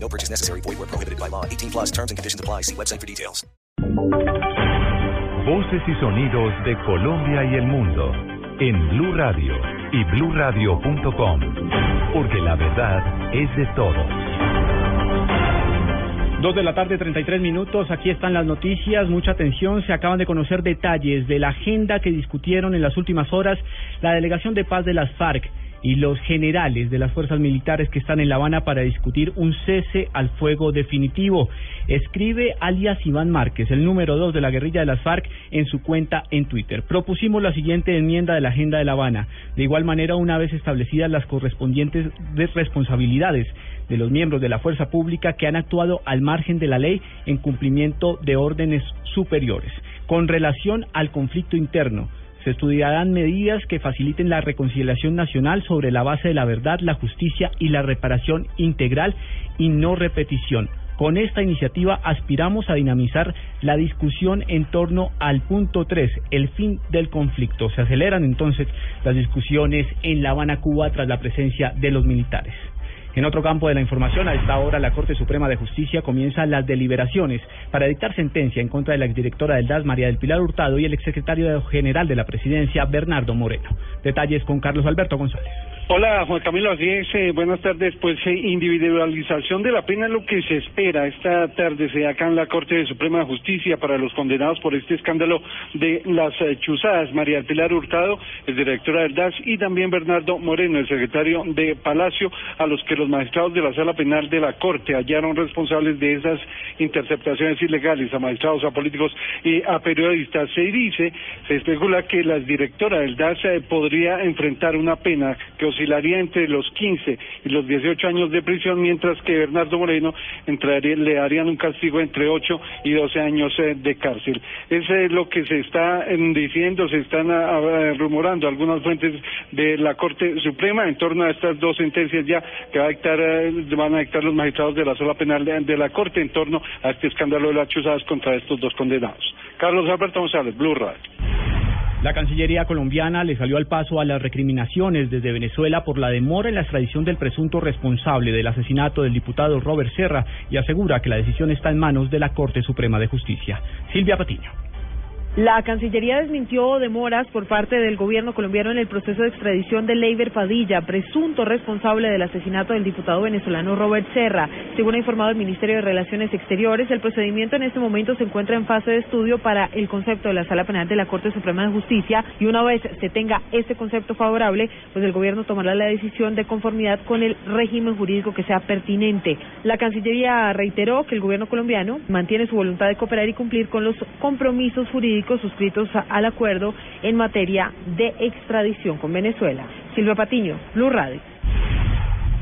No purchase necessary. Void where prohibited by law. 18 plus terms and conditions apply. See website for details. Voces y sonidos de Colombia y el mundo en Blue Radio y BlueRadio.com. Porque la verdad es de todos. Dos de la tarde, 33 minutos. Aquí están las noticias. Mucha atención. Se acaban de conocer detalles de la agenda que discutieron en las últimas horas la delegación de paz de las FARC y los generales de las fuerzas militares que están en La Habana para discutir un cese al fuego definitivo. Escribe alias Iván Márquez, el número dos de la guerrilla de las FARC, en su cuenta en Twitter. Propusimos la siguiente enmienda de la agenda de La Habana. De igual manera, una vez establecidas las correspondientes responsabilidades de los miembros de la fuerza pública que han actuado al margen de la ley en cumplimiento de órdenes superiores. Con relación al conflicto interno, se estudiarán medidas que faciliten la reconciliación nacional sobre la base de la verdad, la justicia y la reparación integral y no repetición. Con esta iniciativa aspiramos a dinamizar la discusión en torno al punto 3, el fin del conflicto. Se aceleran entonces las discusiones en La Habana, Cuba, tras la presencia de los militares. En otro campo de la información, a esta hora la Corte Suprema de Justicia comienza las deliberaciones para dictar sentencia en contra de la exdirectora del DAS, María del Pilar Hurtado, y el exsecretario general de la Presidencia, Bernardo Moreno. Detalles con Carlos Alberto González. Hola Juan Camilo, así es, eh, buenas tardes. Pues eh, individualización de la pena lo que se espera esta tarde se acá en la Corte Suprema de Justicia para los condenados por este escándalo de las eh, chuzadas. María Pilar Hurtado, el directora del DAS, y también Bernardo Moreno, el secretario de Palacio, a los que los magistrados de la Sala Penal de la Corte hallaron responsables de esas interceptaciones ilegales a magistrados, a políticos y a periodistas. Se dice, se especula que la directora del DAS podría enfrentar una pena que oscilaría entre los 15 y los 18 años de prisión, mientras que Bernardo Moreno entraría, le darían un castigo entre 8 y 12 años eh, de cárcel. Eso es lo que se está em, diciendo, se están ah, ah, rumorando algunas fuentes de la Corte Suprema en torno a estas dos sentencias ya que va a dictar, eh, van a dictar los magistrados de la sola penal de, de la Corte en torno a este escándalo de las chuzadas contra estos dos condenados. Carlos Alberto González, Blue Radio. La Cancillería colombiana le salió al paso a las recriminaciones desde Venezuela por la demora en la extradición del presunto responsable del asesinato del diputado Robert Serra y asegura que la decisión está en manos de la Corte Suprema de Justicia. Silvia Patiño. La Cancillería desmintió demoras por parte del gobierno colombiano en el proceso de extradición de Leiber Padilla, presunto responsable del asesinato del diputado venezolano Robert Serra. Según ha informado el Ministerio de Relaciones Exteriores, el procedimiento en este momento se encuentra en fase de estudio para el concepto de la Sala Penal de la Corte Suprema de Justicia y una vez se tenga este concepto favorable, pues el gobierno tomará la decisión de conformidad con el régimen jurídico que sea pertinente. La Cancillería reiteró que el gobierno colombiano mantiene su voluntad de cooperar y cumplir con los compromisos jurídicos suscritos al acuerdo en materia de extradición con Venezuela. Silvia Patiño, Blue Radio.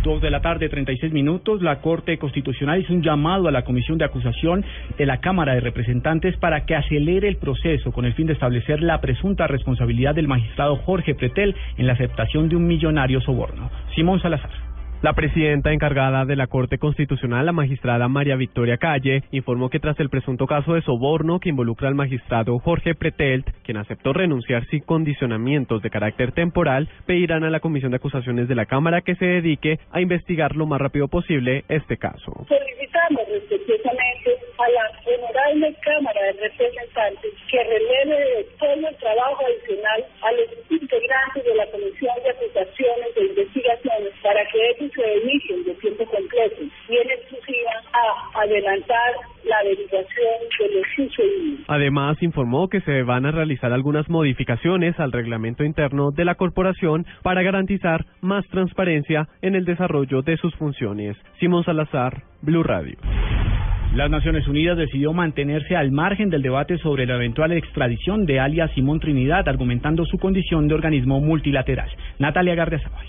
Dos de la tarde, 36 minutos, la Corte Constitucional hizo un llamado a la Comisión de Acusación de la Cámara de Representantes para que acelere el proceso con el fin de establecer la presunta responsabilidad del magistrado Jorge Pretel en la aceptación de un millonario soborno. Simón Salazar. La presidenta encargada de la Corte Constitucional, la magistrada María Victoria Calle, informó que tras el presunto caso de soborno que involucra al magistrado Jorge Pretelt, quien aceptó renunciar sin condicionamientos de carácter temporal, pedirán a la Comisión de Acusaciones de la Cámara que se dedique a investigar lo más rápido posible este caso. Solicitamos respetuosamente a la honorable Cámara de Representantes que releve todo el trabajo adicional a los integrantes de la Comisión de Acusaciones e Investigaciones para que ellos se inicien de tiempo completo y en exclusiva a adelantar la averiguación de los sucedido. Además, informó que se van a realizar algunas modificaciones al reglamento interno de la corporación para garantizar más transparencia en el desarrollo de sus funciones. Simón Salazar, Blue Radio. Las Naciones Unidas decidió mantenerse al margen del debate sobre la eventual extradición de alias Simón Trinidad, argumentando su condición de organismo multilateral. Natalia Gardiazabal.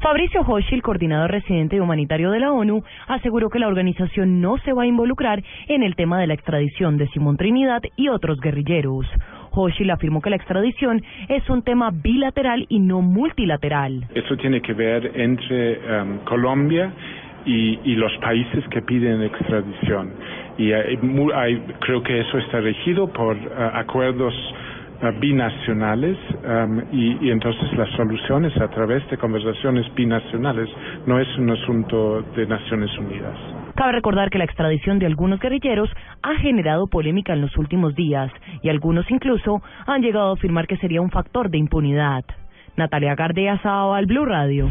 Fabricio Hoshi, el coordinador residente y humanitario de la ONU, aseguró que la organización no se va a involucrar en el tema de la extradición de Simón Trinidad y otros guerrilleros. Hochil afirmó que la extradición es un tema bilateral y no multilateral. Eso tiene que ver entre um, Colombia y, los países que piden extradición. Y hay, hay, creo que eso está regido por uh, acuerdos binacionales um, y, y, entonces las soluciones a través de conversaciones binacionales no es un asunto de Naciones Unidas. Cabe recordar que la extradición de algunos guerrilleros ha generado polémica en los últimos días y algunos incluso han llegado a afirmar que sería un factor de impunidad. Natalia Gardea Sao al Blue Radio.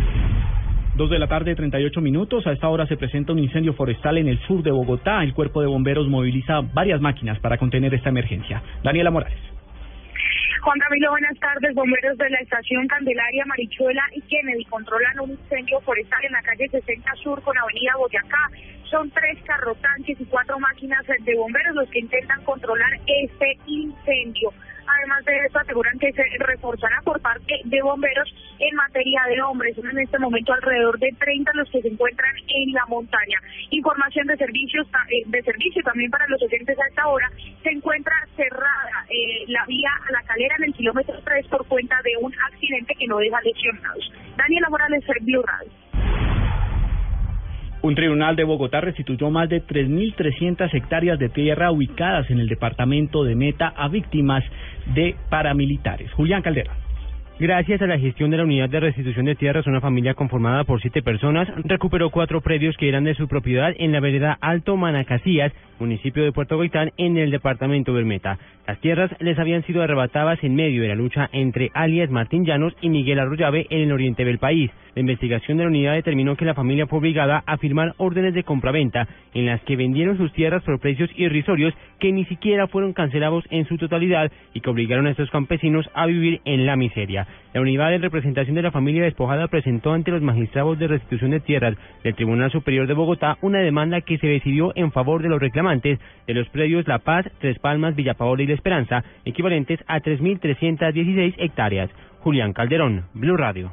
Dos de la tarde, 38 minutos. A esta hora se presenta un incendio forestal en el sur de Bogotá. El cuerpo de bomberos moviliza varias máquinas para contener esta emergencia. Daniela Morales. Juan Camilo, buenas tardes. Bomberos de la estación Candelaria, Marichuela y Kennedy controlan un incendio forestal en la calle 60 Sur con Avenida Boyacá. Son tres carrotanques y cuatro máquinas de bomberos los que intentan controlar este incendio. Además de eso, aseguran que se reforzará por parte de bomberos en materia de hombres. Son en este momento alrededor de 30 los que se encuentran en la montaña. Información de servicios eh, de servicio también para los oyentes a esta hora. Se encuentra cerrada eh, la vía a la calera en el kilómetro 3 por cuenta de un accidente que no deja lesionados. Daniela Morales, Blue Radio. Un tribunal de Bogotá restituyó más de 3.300 hectáreas de tierra ubicadas en el departamento de Meta a víctimas de paramilitares. Julián Caldera. Gracias a la gestión de la unidad de restitución de tierras, una familia conformada por siete personas recuperó cuatro predios que eran de su propiedad en la vereda Alto Manacasías, municipio de Puerto Gaitán, en el departamento de Meta. Las tierras les habían sido arrebatadas en medio de la lucha entre alias Martín Llanos y Miguel Arroyave en el oriente del país. La investigación de la unidad determinó que la familia fue obligada a firmar órdenes de compraventa en las que vendieron sus tierras por precios irrisorios que ni siquiera fueron cancelados en su totalidad y que obligaron a estos campesinos a vivir en la miseria. La unidad de representación de la familia despojada presentó ante los magistrados de restitución de tierras del Tribunal Superior de Bogotá una demanda que se decidió en favor de los reclamantes de los predios La Paz, Tres Palmas, Villa Paola y La Esperanza, equivalentes a 3.316 hectáreas. Julián Calderón, Blue Radio.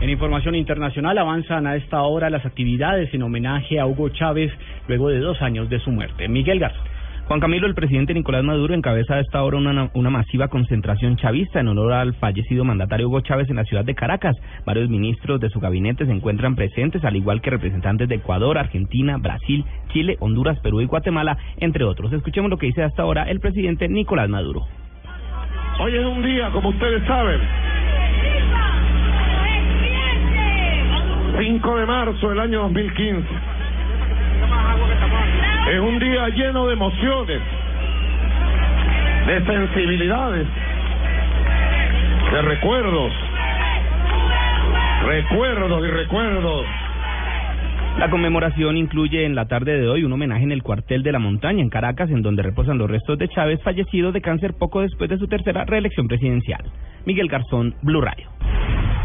En información internacional avanzan a esta hora las actividades en homenaje a Hugo Chávez luego de dos años de su muerte. Miguel Garzón. Juan Camilo, el presidente Nicolás Maduro encabeza a esta hora una, una, masiva concentración chavista en honor al fallecido mandatario Hugo Chávez en la ciudad de Caracas. Varios ministros de su gabinete se encuentran presentes, al igual que representantes de Ecuador, Argentina, Brasil, Chile, Honduras, Perú y Guatemala, entre otros. Escuchemos lo que dice hasta ahora el presidente Nicolás Maduro. Hoy es un día, como ustedes saben, 5 de marzo del año 2015. Es un día lleno de emociones, de sensibilidades, de recuerdos, recuerdos y recuerdos. La conmemoración incluye en la tarde de hoy un homenaje en el cuartel de la montaña en Caracas, en donde reposan los restos de Chávez, fallecido de cáncer poco después de su tercera reelección presidencial. Miguel Garzón, Blue Radio.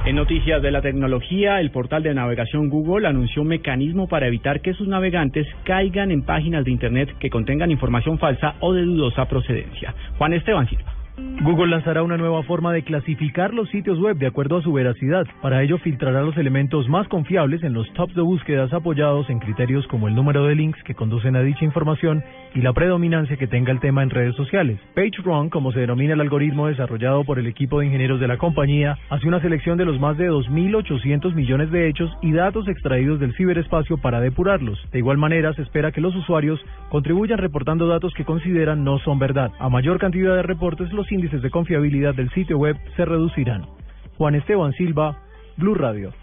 En noticias de la tecnología, el portal de navegación Google anunció un mecanismo para evitar que sus navegantes caigan en páginas de Internet que contengan información falsa o de dudosa procedencia. Juan Esteban Silva. Google lanzará una nueva forma de clasificar los sitios web de acuerdo a su veracidad. Para ello filtrará los elementos más confiables en los tops de búsquedas apoyados en criterios como el número de links que conducen a dicha información y la predominancia que tenga el tema en redes sociales. PageRun, como se denomina el algoritmo desarrollado por el equipo de ingenieros de la compañía, hace una selección de los más de 2.800 millones de hechos y datos extraídos del ciberespacio para depurarlos. De igual manera, se espera que los usuarios contribuyan reportando datos que consideran no son verdad. A mayor cantidad de reportes, los índices de confiabilidad del sitio web se reducirán. Juan Esteban Silva, Blue Radio.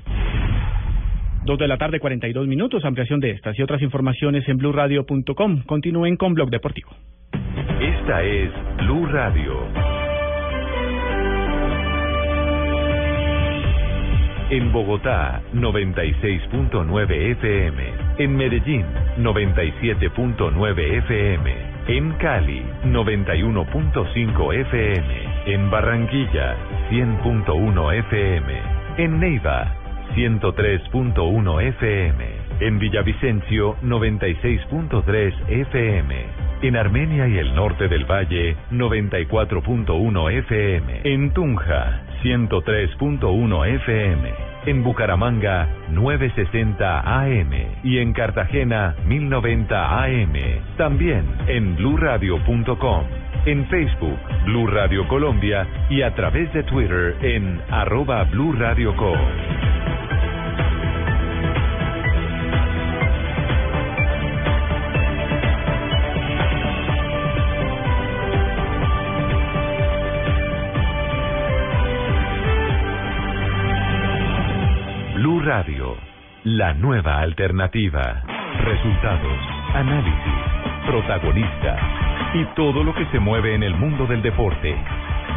Dos de la tarde, 42 minutos. Ampliación de estas y otras informaciones en bluradio.com. Continúen con Blog Deportivo. Esta es Blue Radio. En Bogotá, 96.9 FM. En Medellín, 97.9 FM. En Cali, 91.5 FM. En Barranquilla, 100.1 FM. En Neiva, 103.1 FM. En Villavicencio, 96.3 FM. En Armenia y el norte del Valle, 94.1 FM. En Tunja, 103.1 FM. En Bucaramanga 960 AM y en Cartagena 1090 AM. También en bluradio.com, en Facebook Blue Radio Colombia y a través de Twitter en arroba Blue. La nueva alternativa. Resultados, análisis, protagonistas y todo lo que se mueve en el mundo del deporte.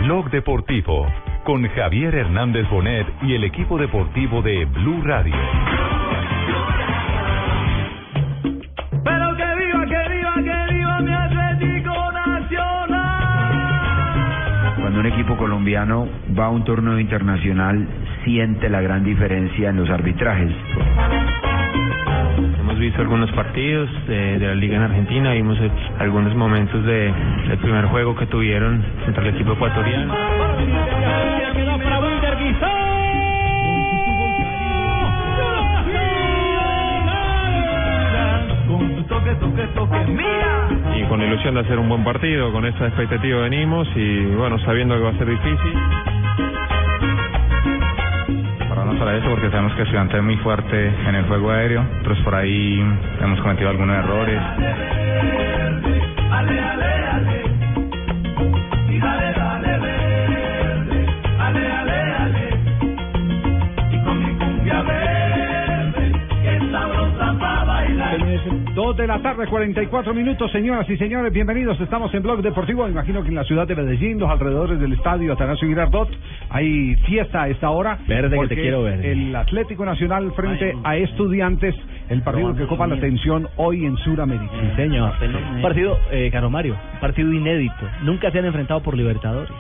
Blog Deportivo con Javier Hernández Bonet y el equipo deportivo de Blue Radio. Pero que viva, que viva, que viva mi Atlético Nacional. Cuando un equipo colombiano va a un torneo internacional, siente la gran diferencia en los arbitrajes. Hemos visto algunos partidos de, de la liga en Argentina, vimos eh, algunos momentos de, del primer juego que tuvieron contra el equipo ecuatoriano. Y con ilusión de hacer un buen partido, con esa expectativa venimos y bueno, sabiendo que va a ser difícil. Pararnos para eso porque sabemos que Estudiantes es muy fuerte en el juego aéreo, nosotros por ahí hemos cometido algunos errores. Ale, ale, ale. de la tarde, 44 minutos, señoras y señores, bienvenidos. Estamos en Blog Deportivo. Imagino que en la ciudad de Medellín, los alrededores del estadio Atanasio Girardot, hay fiesta a esta hora. Verde que te quiero ver. El Atlético Nacional frente a Estudiantes, el partido que copa la atención hoy en Sudamérica. Sí, señor. Partido, eh, Caro Mario, partido inédito. Nunca se han enfrentado por Libertadores.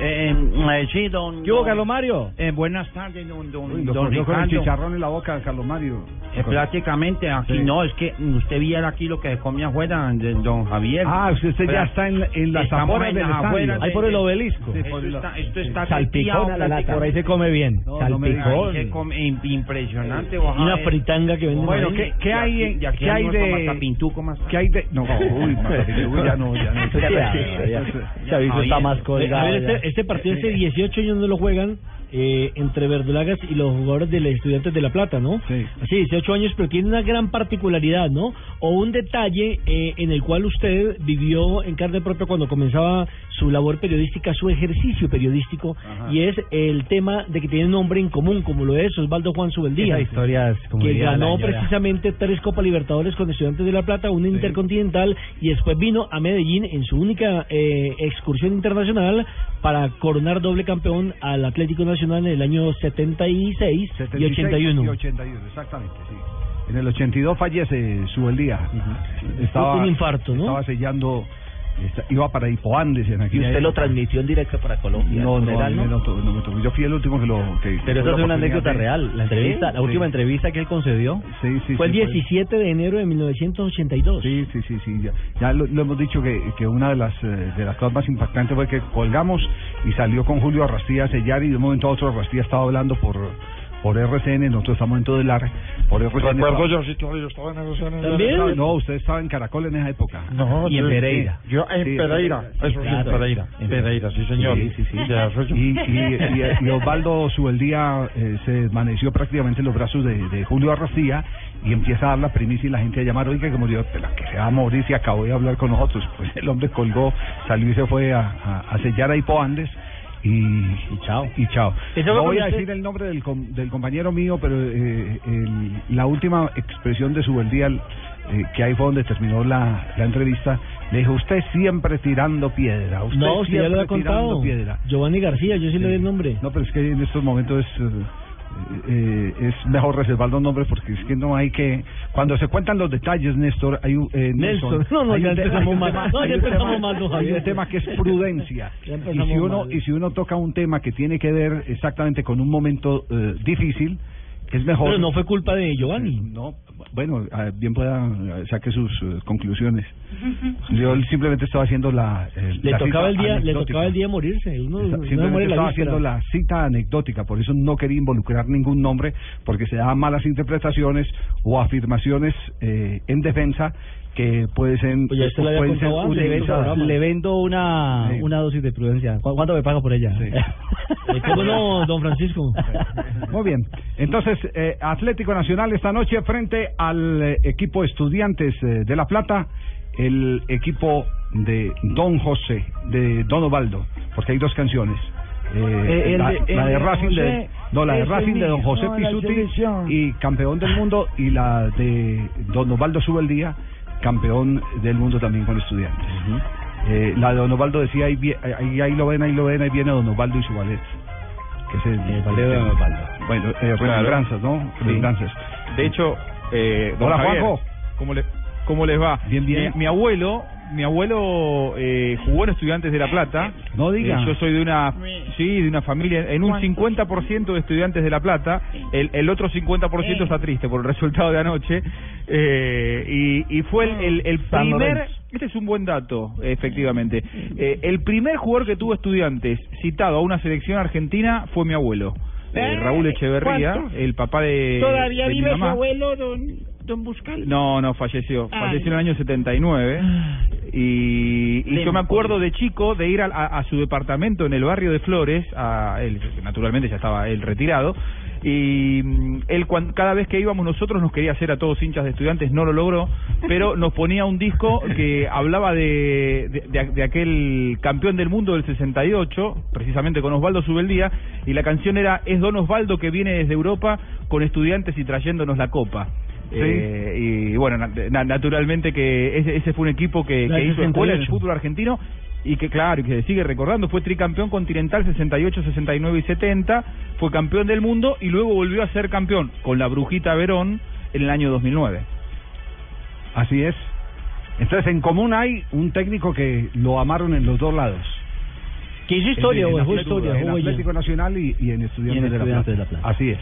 Eh, eh, sí, don. ¿Qué hubo, don- Carlos Mario? Eh, buenas tardes, don, don, Uy, don con el chicharrón en la boca, Carlos Mario. Eh, prácticamente aquí Sí. no, es que usted viera aquí lo que se come afuera, de don Javier. Ah, usted, usted ya está en, en las afueras en del afueras Ahí de- por el de- obelisco. Sí, esto está, esto está Salpicón seteado a la lata. prácticamente. Por ahí se come bien. No, no me diga. Ahí Salpicón. come impresionante. Una fritanga que venden Bueno. ¿qué, qué De hay, aquí- de aquí qué hay de matapintuco más qué hay de no, uy, ya no, ya no. Ya, ya, ya. Chavito está más colgado. Este, partido hace 18 años no lo juegan eh, entre Verdolagas y los jugadores de los Estudiantes de La Plata, ¿no? Sí. Sí, 18 años, pero tiene una gran particularidad, ¿no? O un detalle eh, en el cual usted vivió en carne propia cuando comenzaba su labor periodística, su ejercicio periodístico, Ajá. y es el tema de que tiene un nombre en común, como lo es Osvaldo Juan Subeldía. Historia es como que ganó precisamente tres Copa Libertadores con Estudiantes de La Plata, una intercontinental y después vino a Medellín en su única eh, excursión internacional para coronar doble campeón al Atlético Nacional en el año 76, y 76 81. y 81, exactamente, sí. En el 82 fallece Subeldía. Estaba Un infarto, ¿no? Estaba sellando iba para Hipoandes en aquí. Y usted lo transmitió en directo para Colombia. No, no, ¿General, to- no me tocó. Yo fui el último que lo que Pero esa es una anécdota de- real. La entrevista, Sí, la última sí. entrevista que él concedió Sí, sí, fue el sí, 17 de enero de 1982. Sí, sí, sí, sí. Ya, ya lo, lo hemos dicho que, que una de las eh, de las cosas más impactantes fue que colgamos y salió con Julio Arrastía a sellar y de un momento a otro Arrastía estaba hablando por por RCN, nosotros estamos en todo el ar, por RCN. Recuerdo yo, sí, yo estaba en negociaciones. ¿También? No, usted estaba en Caracol en esa época. No, y en Pereira. Yo en Sí, Pereira. Eso sí, en. Pereira. En Pereira, sí, señor. Sí, sí, sí. Y, y, y- y Osvaldo Subeldía eh, se desvaneció prácticamente en los brazos de, de Julio Arrastía y empieza a dar la primicia y la gente a llamar, oiga, que murió, pero que se va a morir si acabó de hablar con nosotros. Pues el hombre colgó, salió y se fue a, a, a sellar a Hipo Andes. Y, y chao. Y chao. No voy a decir el nombre del, com- del compañero mío, pero eh, el- la última expresión de Subeldía, eh, que ahí fue donde terminó la, la entrevista, le dijo, usted siempre tirando piedra. Usted No, usted ya lo ha contado. piedra. Giovanni García, yo sí, le doy el nombre. No, pero es que en estos momentos es, eh, es mejor reservar los nombres porque es que no hay que... Cuando se cuentan los detalles, Néstor, hay un... eh, no, no, hay ya un te- empezamos hay un mal. tema- No, ya hay un empezamos tema- mal, don Hay Javier. un tema que es prudencia. Y, si uno, mal. y si uno toca un tema que tiene que ver exactamente con un momento eh, difícil, es mejor. Pero no fue culpa de Giovanni. No, bueno, ah, bien pueda eh, saque sus eh, conclusiones. Yo simplemente estaba haciendo la. eh, Le la tocaba el día, le tocaba el día morirse. Uno, uno Simplemente muere la estaba víspera. haciendo la cita anecdótica, por eso no quería involucrar ningún nombre, porque se daban malas interpretaciones o afirmaciones eh, en defensa que puede ser, Pues ya pueden ser utilizadas. Le vendo una, Sí. una dosis de prudencia. ¿Cu- ¿Cuánto me paga por ella? Eh, ¿Cómo no, don Francisco? Muy bien. Entonces, eh, Atlético Nacional esta noche frente al eh, equipo Estudiantes eh, de La Plata, el equipo de Don José, de Don Ovaldo, porque hay dos canciones. Eh, la, de- la Racing de, no, la de Racing de Don José Pisuti y campeón del mundo y la de Don Ovaldo Subeldía, campeón del mundo también con Estudiantes. Eh, la de Don Ovaldo decía ahí, ahí, ahí lo ven, ahí lo ven, ahí viene Don Ovaldo y su ballet. Que es el, ballet de Don Osvaldo. Bueno, eh, Claro. remembranzas, ¿no? Sí. Remembranzas. De hecho, eh, don Hola, Javier, Juanjo. ¿cómo, le- ¿cómo les va? Bien, bien. Mi, mi abuelo, mi abuelo eh, jugó en Estudiantes de La Plata. No diga. Eh, yo soy de una, sí, de una familia, en un 50% de Estudiantes de La Plata. El, el otro 50% está triste por el resultado de anoche. Eh, y, y fue el, el, el San primer... Este es un buen dato, efectivamente. Eh, el primer jugador que tuvo Estudiantes citado a una selección argentina fue mi abuelo. eh, Raúl Echeverría, ¿Cuánto? el papá de, ¿Todavía de mi vive su abuelo, don, don Buscal? No, no, falleció. Ay. Falleció en el año 79. Y, y yo me acuerdo de chico de ir a, a- a su departamento en el barrio de Flores, a él, naturalmente ya estaba él retirado, y mm, él cada vez que íbamos nosotros nos quería hacer a todos hinchas de estudiantes, no lo logró, pero nos ponía un disco que hablaba de, de, de- de aquel campeón del mundo del 68, precisamente con Osvaldo Subeldía, y la canción era Es Don Osvaldo que viene desde Europa con estudiantes y trayéndonos la copa. Sí. Eh, y bueno, na- na- naturalmente que ese, ese fue un equipo que, que hizo escuela en el 68. fútbol argentino y que claro, y que se sigue recordando, fue tricampeón continental 68, 69 y 70, fue campeón del mundo y luego volvió a ser campeón con la Brujita Verón en el año 2009. Así es. Entonces, en común hay un técnico que lo amaron en los dos lados. Que hizo historia, en, en Atlético- en huella. Atlético Nacional y, y en Estudiantes, Y en de, la Estudiantes Plata. de La Plata. Así es.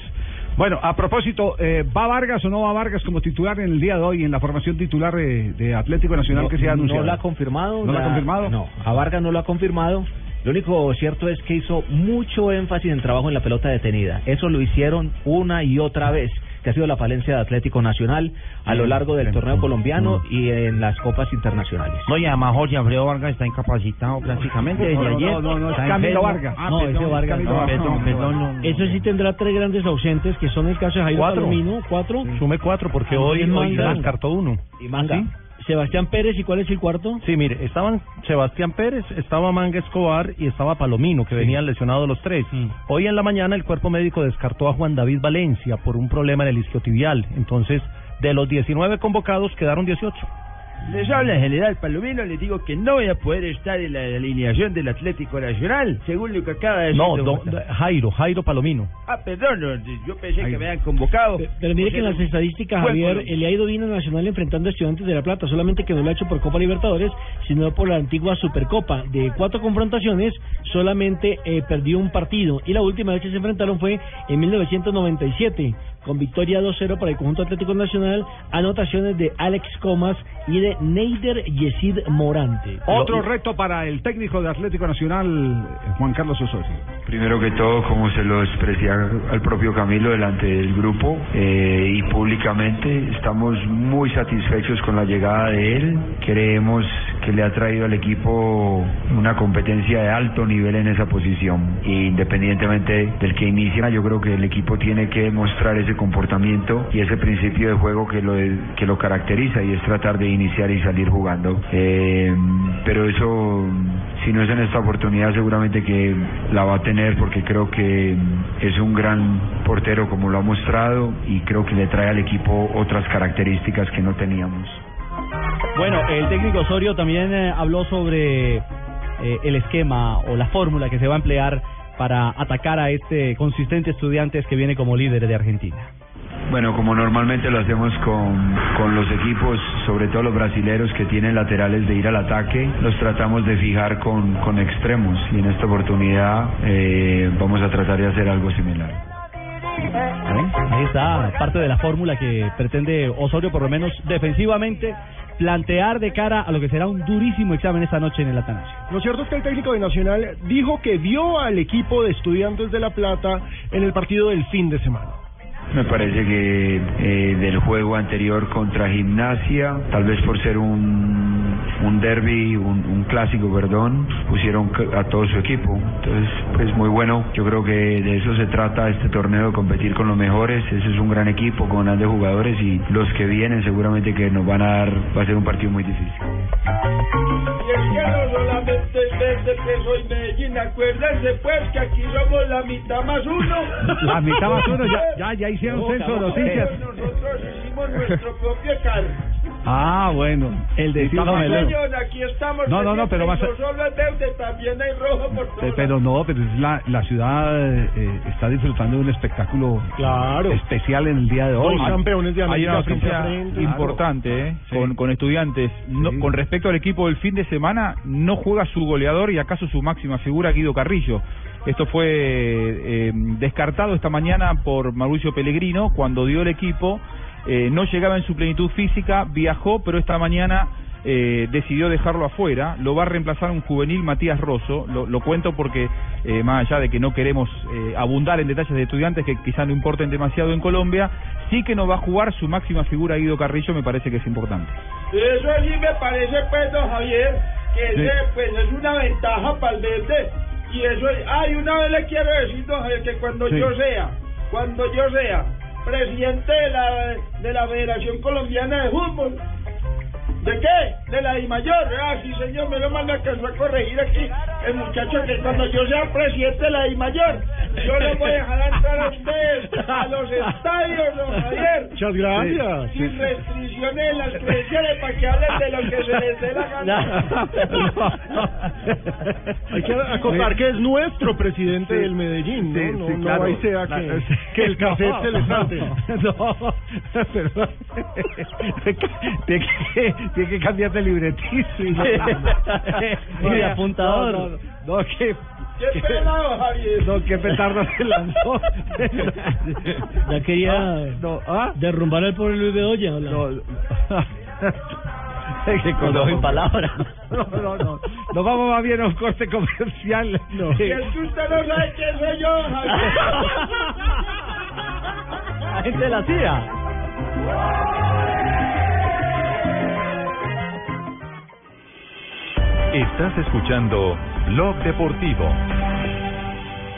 Bueno, a propósito, eh, ¿va Vargas o no va Vargas como titular en el día de hoy en la formación titular de, de Atlético Nacional No, que se ha anunciado? No lo ha confirmado. ¿No lo ha confirmado? No, a Vargas no lo ha confirmado. Lo único cierto es que hizo mucho énfasis en trabajo en la pelota detenida. Eso lo hicieron una y otra vez, que ha sido la falencia de Atlético Nacional a lo largo del torneo colombiano y en las copas internacionales. No, y además Jorge Alfredo Vargas está incapacitado prácticamente desde No, no, ayer. no, no, no, es Está Camilo. Vargas. Ah, No, perdón, ese Vargas no. Perdón, perdón, no. no, no. Eso sí tendrá tres grandes ausentes, que son el caso de Jairo Cuatro. Palomino, cuatro, Sume cuatro porque Ah, hoy, hoy descartó uno. Y Manga. ¿Sí? Sebastián Pérez, ¿y cuál es el cuarto? Sí, mire, estaban Sebastián Pérez, estaba Manga Escobar y estaba Palomino, que venían lesionados los tres. Hoy en la mañana el cuerpo médico descartó a Juan David Valencia por un problema en el isquiotibial. Entonces, de los 19 convocados quedaron 18. Les habla el general Palomino, les digo que no voy a poder estar en la alineación del Atlético Nacional, según lo que acaba de decir. No, don don- Juan. Jairo, Jairo Palomino. Ah, perdón, no, yo pensé que me habían convocado. Pe- Pero mire O que en las estadísticas, Javier, eh, le ha ido bien a Nacional enfrentando a Estudiantes de La Plata, solamente que no lo ha hecho por Copa Libertadores, sino por la antigua Supercopa. De cuatro confrontaciones, solamente eh, perdió un partido. Y la última vez que se enfrentaron fue en 1997, con victoria 2-0 para el conjunto Atlético Nacional, anotaciones de Alex Comas y de Neider Yesid Morante. Otro reto para el técnico de Atlético Nacional, eh, Juan Carlos Osorio. Primero que todo, como se lo expresé al propio Camilo delante del grupo eh, y públicamente, estamos muy satisfechos con la llegada de él. Creemos que le ha traído al equipo una competencia de alto nivel en esa posición. Y independientemente del que inicia, yo creo que el equipo tiene que demostrar ese comportamiento y ese principio de juego que lo, que lo caracteriza y es tratar de iniciar y salir jugando. Eh, pero eso, si no es en esta oportunidad, seguramente que la va a tener porque creo que es un gran portero como lo ha mostrado y creo que le trae al equipo otras características que no teníamos. Bueno, el técnico Osorio también eh, habló sobre eh, el esquema o la fórmula que se va a emplear para atacar a este consistente estudiantes que viene como líder de Argentina. Bueno, como normalmente lo hacemos con, con los equipos, sobre todo los brasileros que tienen laterales de ir al ataque, los tratamos de fijar con, con extremos y en esta oportunidad eh, vamos a tratar de hacer algo similar. Ahí está, parte de la fórmula que pretende Osorio, por lo menos defensivamente, plantear de cara a lo que será un durísimo examen esta noche en el Atanasio. Lo cierto es que el técnico de Nacional dijo que vio al equipo de estudiantes de La Plata en el partido del fin de semana. Me parece que eh, del juego anterior contra Gimnasia, tal vez por ser un, un derby, un, clásico, perdón, pusieron a todo su equipo. Entonces, pues muy bueno. Yo creo que de eso se trata este torneo, competir con los mejores. Ese es un gran equipo con grandes jugadores y los que vienen seguramente que nos van a dar, va a ser un partido muy difícil. Es verde que soy Medellín, acuérdense pues que aquí somos la mitad más uno. La mitad más uno, ya, ya, ya hicieron censo de noticias. Nosotros hicimos nuestro propio carro. Ah, bueno. El de Sí, señor, aquí estamos. No, no, no, pero más- No solo es verde, también hay rojo por Pe- todos Pero no, pero es la, la ciudad eh, está disfrutando de un espectáculo especial en el día de hoy. Dos campeones de Hay una noticia frente. importante ¿eh? Sí. con, con estudiantes. No, Con respecto al equipo del fin de semana, no juega su goleador y acaso su máxima figura, Guido Carrillo. Esto fue eh, descartado esta mañana por Mauricio Pellegrino cuando dio el equipo. Eh, no llegaba en su plenitud física, viajó, pero esta mañana eh, decidió dejarlo afuera. Lo va a reemplazar un juvenil Matías Rosso. Lo, lo cuento porque, eh, más allá de que no queremos eh, abundar en detalles de estudiantes que quizá no importen demasiado en Colombia, sí que no va a jugar su máxima figura Guido Carrillo, me parece que es importante. Eso sí me parece, pues, don Javier, que ese, pues, es una ventaja para el verde. Y eso, ay, una vez le quiero decir, don Javier, que cuando Sí. yo sea, cuando yo sea presidente de la, de la Federación Colombiana de Fútbol, ¿de qué? De la I mayor. Ah, sí, señor, me lo manda alcanzó a corregir aquí el muchacho que cuando yo sea presidente de la I mayor, yo les voy a dejar entrar a ustedes a los estadios, don Javier. Muchas gracias. Sí, Sin restricciones en las credenciales para que hablen de lo que se les dé la gana. Hay que acotar que es nuestro presidente Sí. del Medellín, ¿no? Sí, no, sí, no claro. ahí sea La- que, que el café No, se le salte. No, pero tiene que, tiene que cambiar de libretísimo. Y de apuntador. No, no, no, que, Qué Javier. no, que petardo se lanzó. Ya quería No, ¿ah? derrumbar al pobre Luis Bedoya. hola. que con Con palabras. No, no, no. Nos vamos más bien a un corte comercial. No. Y que usted no sabe quién soy yo, Javier. La gente la hacía. Estás escuchando Blog Deportivo.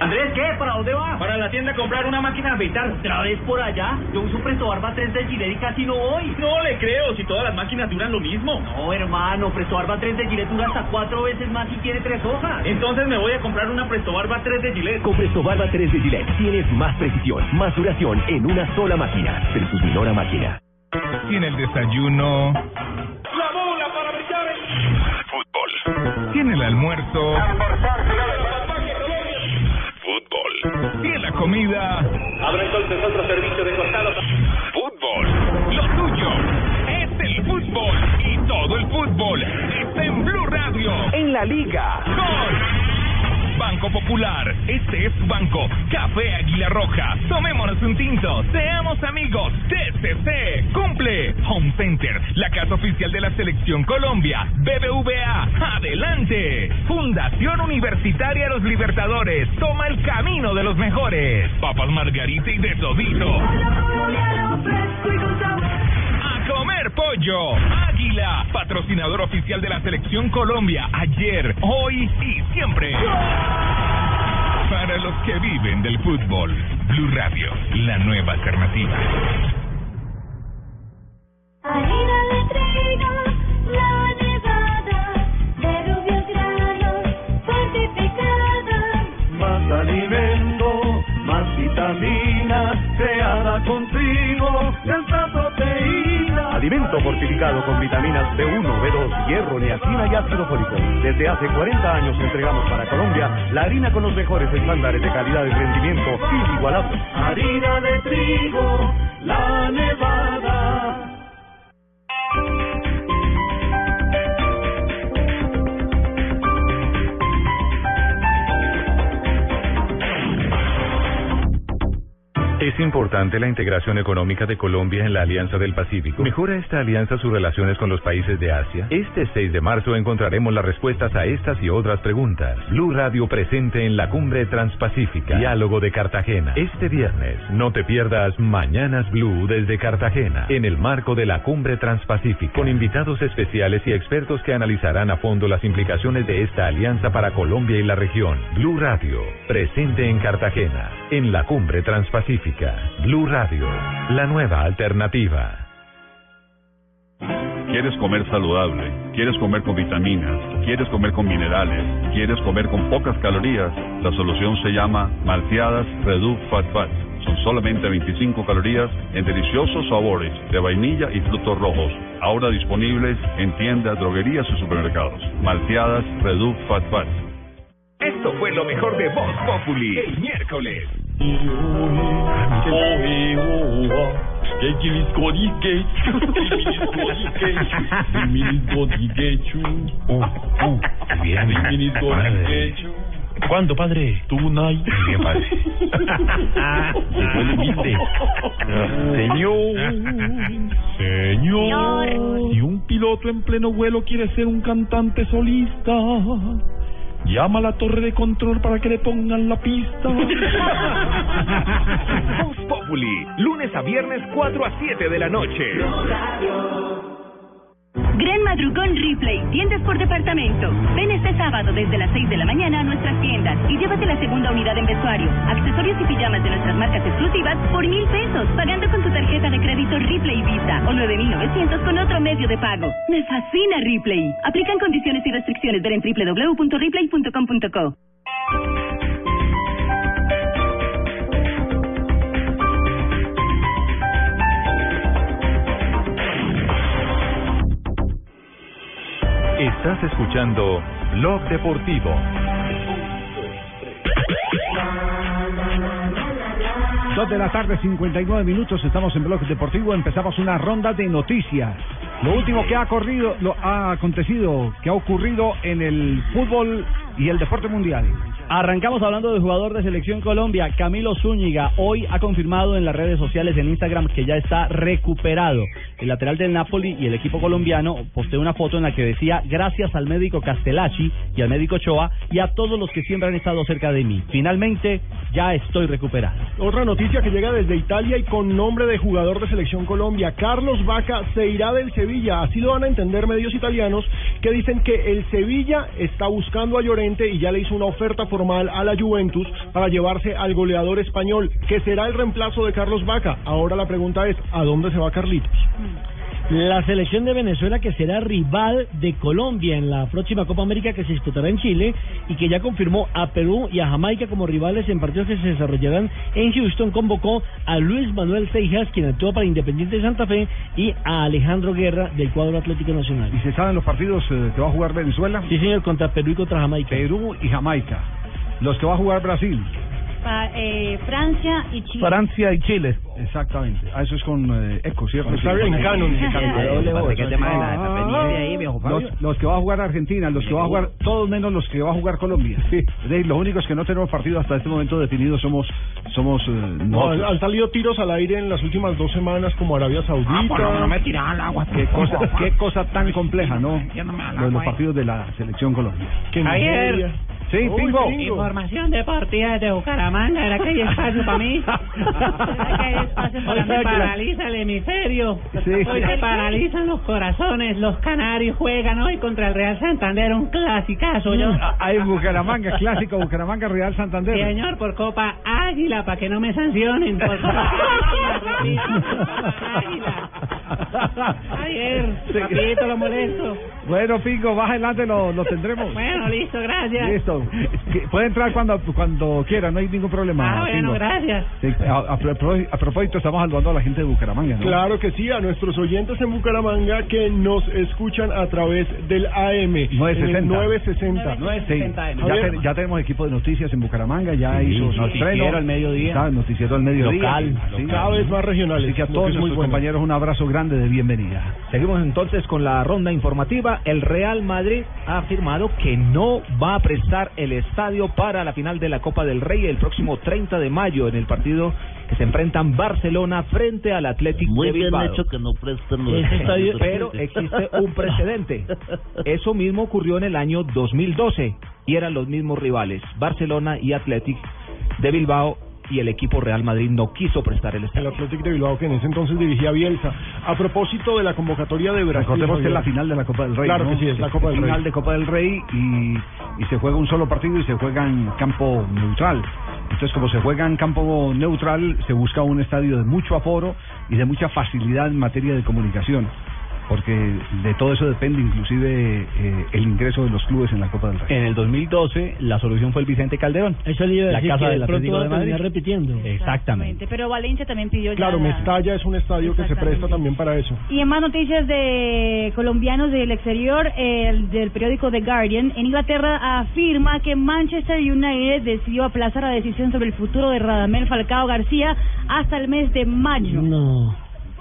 Andrés, ¿qué? ¿Para dónde va? Para la tienda a comprar una máquina de afeitar. ¿Otra vez por allá? Yo uso Presto Barba 3 de Gillette y casi no voy. No le creo, si todas las máquinas duran lo mismo. No, hermano, Presto Barba 3 de Gillette dura hasta cuatro veces más y tiene tres hojas. Entonces me voy a comprar una Presto Barba 3 de Gillette. Con Presto Barba 3 de Gillette tienes más precisión, más duración en una sola máquina. Versus Minora Máquina. Y en el desayuno, La fútbol. En el almuerzo, fútbol. En la comida, Abre entonces otro servicio de costado. fútbol. Lo tuyo es el fútbol. Y todo el fútbol está en Blue Radio. En la liga. Gol. Banco Popular, este es tu banco. Café Águila Roja, tomémonos un tinto, seamos amigos. TCC, cumple. Home Center, la casa oficial de la Selección Colombia. BBVA, adelante. Fundación Universitaria Los Libertadores, toma el camino de los mejores. Papas Margarita y de todito. Comer pollo. Águila, patrocinador oficial de la Selección Colombia. Ayer, hoy y siempre. Para los que viven del fútbol. Blue Radio, la nueva alternativa. Alimento fortificado con vitaminas B1, B2, hierro, niacina y ácido fólico. Desde hace 40 años entregamos para Colombia la harina con los mejores estándares de calidad y rendimiento inigualables. Harina de trigo, la nevada. Es importante la integración económica de Colombia en la Alianza del Pacífico. ¿Mejora esta alianza sus relaciones con los países de Asia? Este 6 de marzo encontraremos las respuestas a estas y otras preguntas. Blue Radio presente en la cumbre transpacífica. Diálogo de Cartagena. Este viernes, no te pierdas Mañanas Blue desde Cartagena, en el marco de la cumbre transpacífica, con invitados especiales y expertos que analizarán a fondo las implicaciones de esta alianza para Colombia y la región. Blue Radio, presente en Cartagena, en la cumbre transpacífica. Blue Radio, la nueva alternativa. ¿Quieres comer saludable? ¿Quieres comer con vitaminas? ¿Quieres comer con minerales? ¿Quieres comer con pocas calorías? La solución se llama Malteadas Reduc Fat Fat. Son solamente 25 calorías en deliciosos sabores de vainilla y frutos rojos. Ahora disponibles en tiendas, droguerías y supermercados. Malteadas Reduc Fat Fat. Esto fue lo mejor de Voz Populi el miércoles. ¿Cuándo, padre? Tunay. Bien, padre. Humilde. Señor. Señor. Si un piloto en pleno vuelo quiere ser un cantante solista, llama a la torre de control para que le pongan la pista. Voz Populi, lunes a viernes 4 a 7 de la noche. Gran Madrugón Replay, tiendas por departamento. Ven este sábado desde las 6 de la mañana a nuestras tiendas y llévate la segunda unidad en vestuario, accesorios y pijamas de nuestras marcas exclusivas por mil pesos, pagando con tu tarjeta de crédito Replay Visa o 9,900 con otro medio de pago. Me fascina Replay. Aplican condiciones y restricciones. Ver en www.replay.com.co. Estás escuchando Blog Deportivo. Dos de la tarde, 59 minutos, estamos en Blog Deportivo, empezamos una ronda de noticias. Lo último que ha corrido, lo ha acontecido, que ha ocurrido en el fútbol y el deporte mundial. Arrancamos hablando del jugador de Selección Colombia, Camilo Zúñiga. Hoy ha confirmado en las redes sociales, en Instagram, que ya está recuperado. El lateral del Napoli y el equipo colombiano posteó una foto en la que decía gracias al médico Castellacci y al médico Choa y a todos los que siempre han estado cerca de mí. Finalmente, ya estoy recuperado. Otra noticia que llega desde Italia y con nombre de jugador de selección Colombia, Carlos Vaca se irá del Sevilla. Así lo van a entender medios italianos que dicen que el Sevilla está buscando a Llorente y ya le hizo una oferta formal a la Juventus para llevarse al goleador español, que será el reemplazo de Carlos Vaca. Ahora la pregunta es, ¿a dónde se va Carlitos? La selección de Venezuela que será rival de Colombia en la próxima Copa América que se disputará en Chile y que ya confirmó a Perú y a Jamaica como rivales en partidos que se desarrollarán en Houston, convocó a Luis Manuel Seijas, quien actuó para Independiente de Santa Fe, y a Alejandro Guerra del cuadro Atlético Nacional. ¿Y se saben los partidos eh, que va a jugar Venezuela? Sí, señor, contra Perú y contra Jamaica. Perú y Jamaica. Los que va a jugar Brasil. Pa- eh, Francia y Chile. Francia y Chile. Exactamente. Ah, eso es con eh, eco, ¿cierto? Está bien, canon. Los, los que va a jugar Argentina, los que va a jugar, todos menos los que va a jugar Colombia. Es decir, los únicos que no tenemos partido hasta este momento definido somos somos eh, No, han, salido tiros al aire en las últimas dos semanas como Arabia Saudita. Qué cosa, qué cosa tan compleja, ¿no? Al los agua, partidos de la selección Colombia. Javier. Sí, Uy, Pingo. Información deportiva desde Bucaramanga. ¿Era que hay espacio para mí? ¿Será que hay espacio para mí? Paraliza el hemisferio. Sí. Hoy se paralizan los corazones. Los canarios juegan hoy contra el Real Santander. Un clasicazo. Yo. Hay Bucaramanga, clásico, Bucaramanga, Real Santander. Señor, por Copa Águila, para que no me sancionen. Por Copa Águila. Javier, papito, lo molesto. Bueno, Pingo, más adelante lo, lo tendremos. Bueno, listo, gracias. Listo. Puede entrar cuando cuando quiera, no hay ningún problema. Ah, bueno, Pingo. gracias. Sí, a, a pro- a propósito, estamos saludando a la gente de Bucaramanga, ¿no? Claro que sí, a nuestros oyentes en Bucaramanga que nos escuchan a través del AM. en el 960. 960. Sí. Ya, te- ya tenemos equipo de noticias en Bucaramanga, ya Sí, hizo su noticiero estreno. al mediodía. Está, noticiero al mediodía. Local. Sí. Cada vez más regionales. Así que a todos nuestros bueno. compañeros un abrazo grande de bienvenida. Seguimos entonces con la ronda informativa. El Real Madrid ha afirmado que no va a prestar el estadio para la final de la Copa del Rey el próximo 30 de mayo en el partido que se enfrentan Barcelona frente al Athletic Muy de bien Bilbao. hecho que no presten los estadios. pero existe un precedente. Eso mismo ocurrió en el año 2012 y eran los mismos rivales, Barcelona y Athletic de Bilbao y el equipo Real Madrid no quiso prestar el El estadio. Atlético de Bilbao que en ese entonces dirigía Bielsa. A propósito de la convocatoria de Brasil. Recordemos que es la final de la Copa del Rey. Claro ¿no? que sí, es la Copa del final Rey. de Copa del Rey y, y se juega un solo partido y se juega en campo neutral. Entonces, como se juega en campo neutral, se busca un estadio de mucho aforo y de mucha facilidad en materia de comunicación. Porque de todo eso depende inclusive eh, el ingreso de los clubes en la Copa del Rey. En el 2012 la solución fue el Vicente Calderón. Eso le iba a la decir casa que del Atlético de Madrid. repitiendo. Exactamente. Pero Valencia también pidió ya Claro, la- Mestalla es un estadio que se presta también para eso. Y en más noticias de colombianos del exterior, el del periódico The Guardian, en Inglaterra afirma que Manchester United decidió aplazar la decisión sobre el futuro de Radamel Falcao García hasta el mes de mayo. No.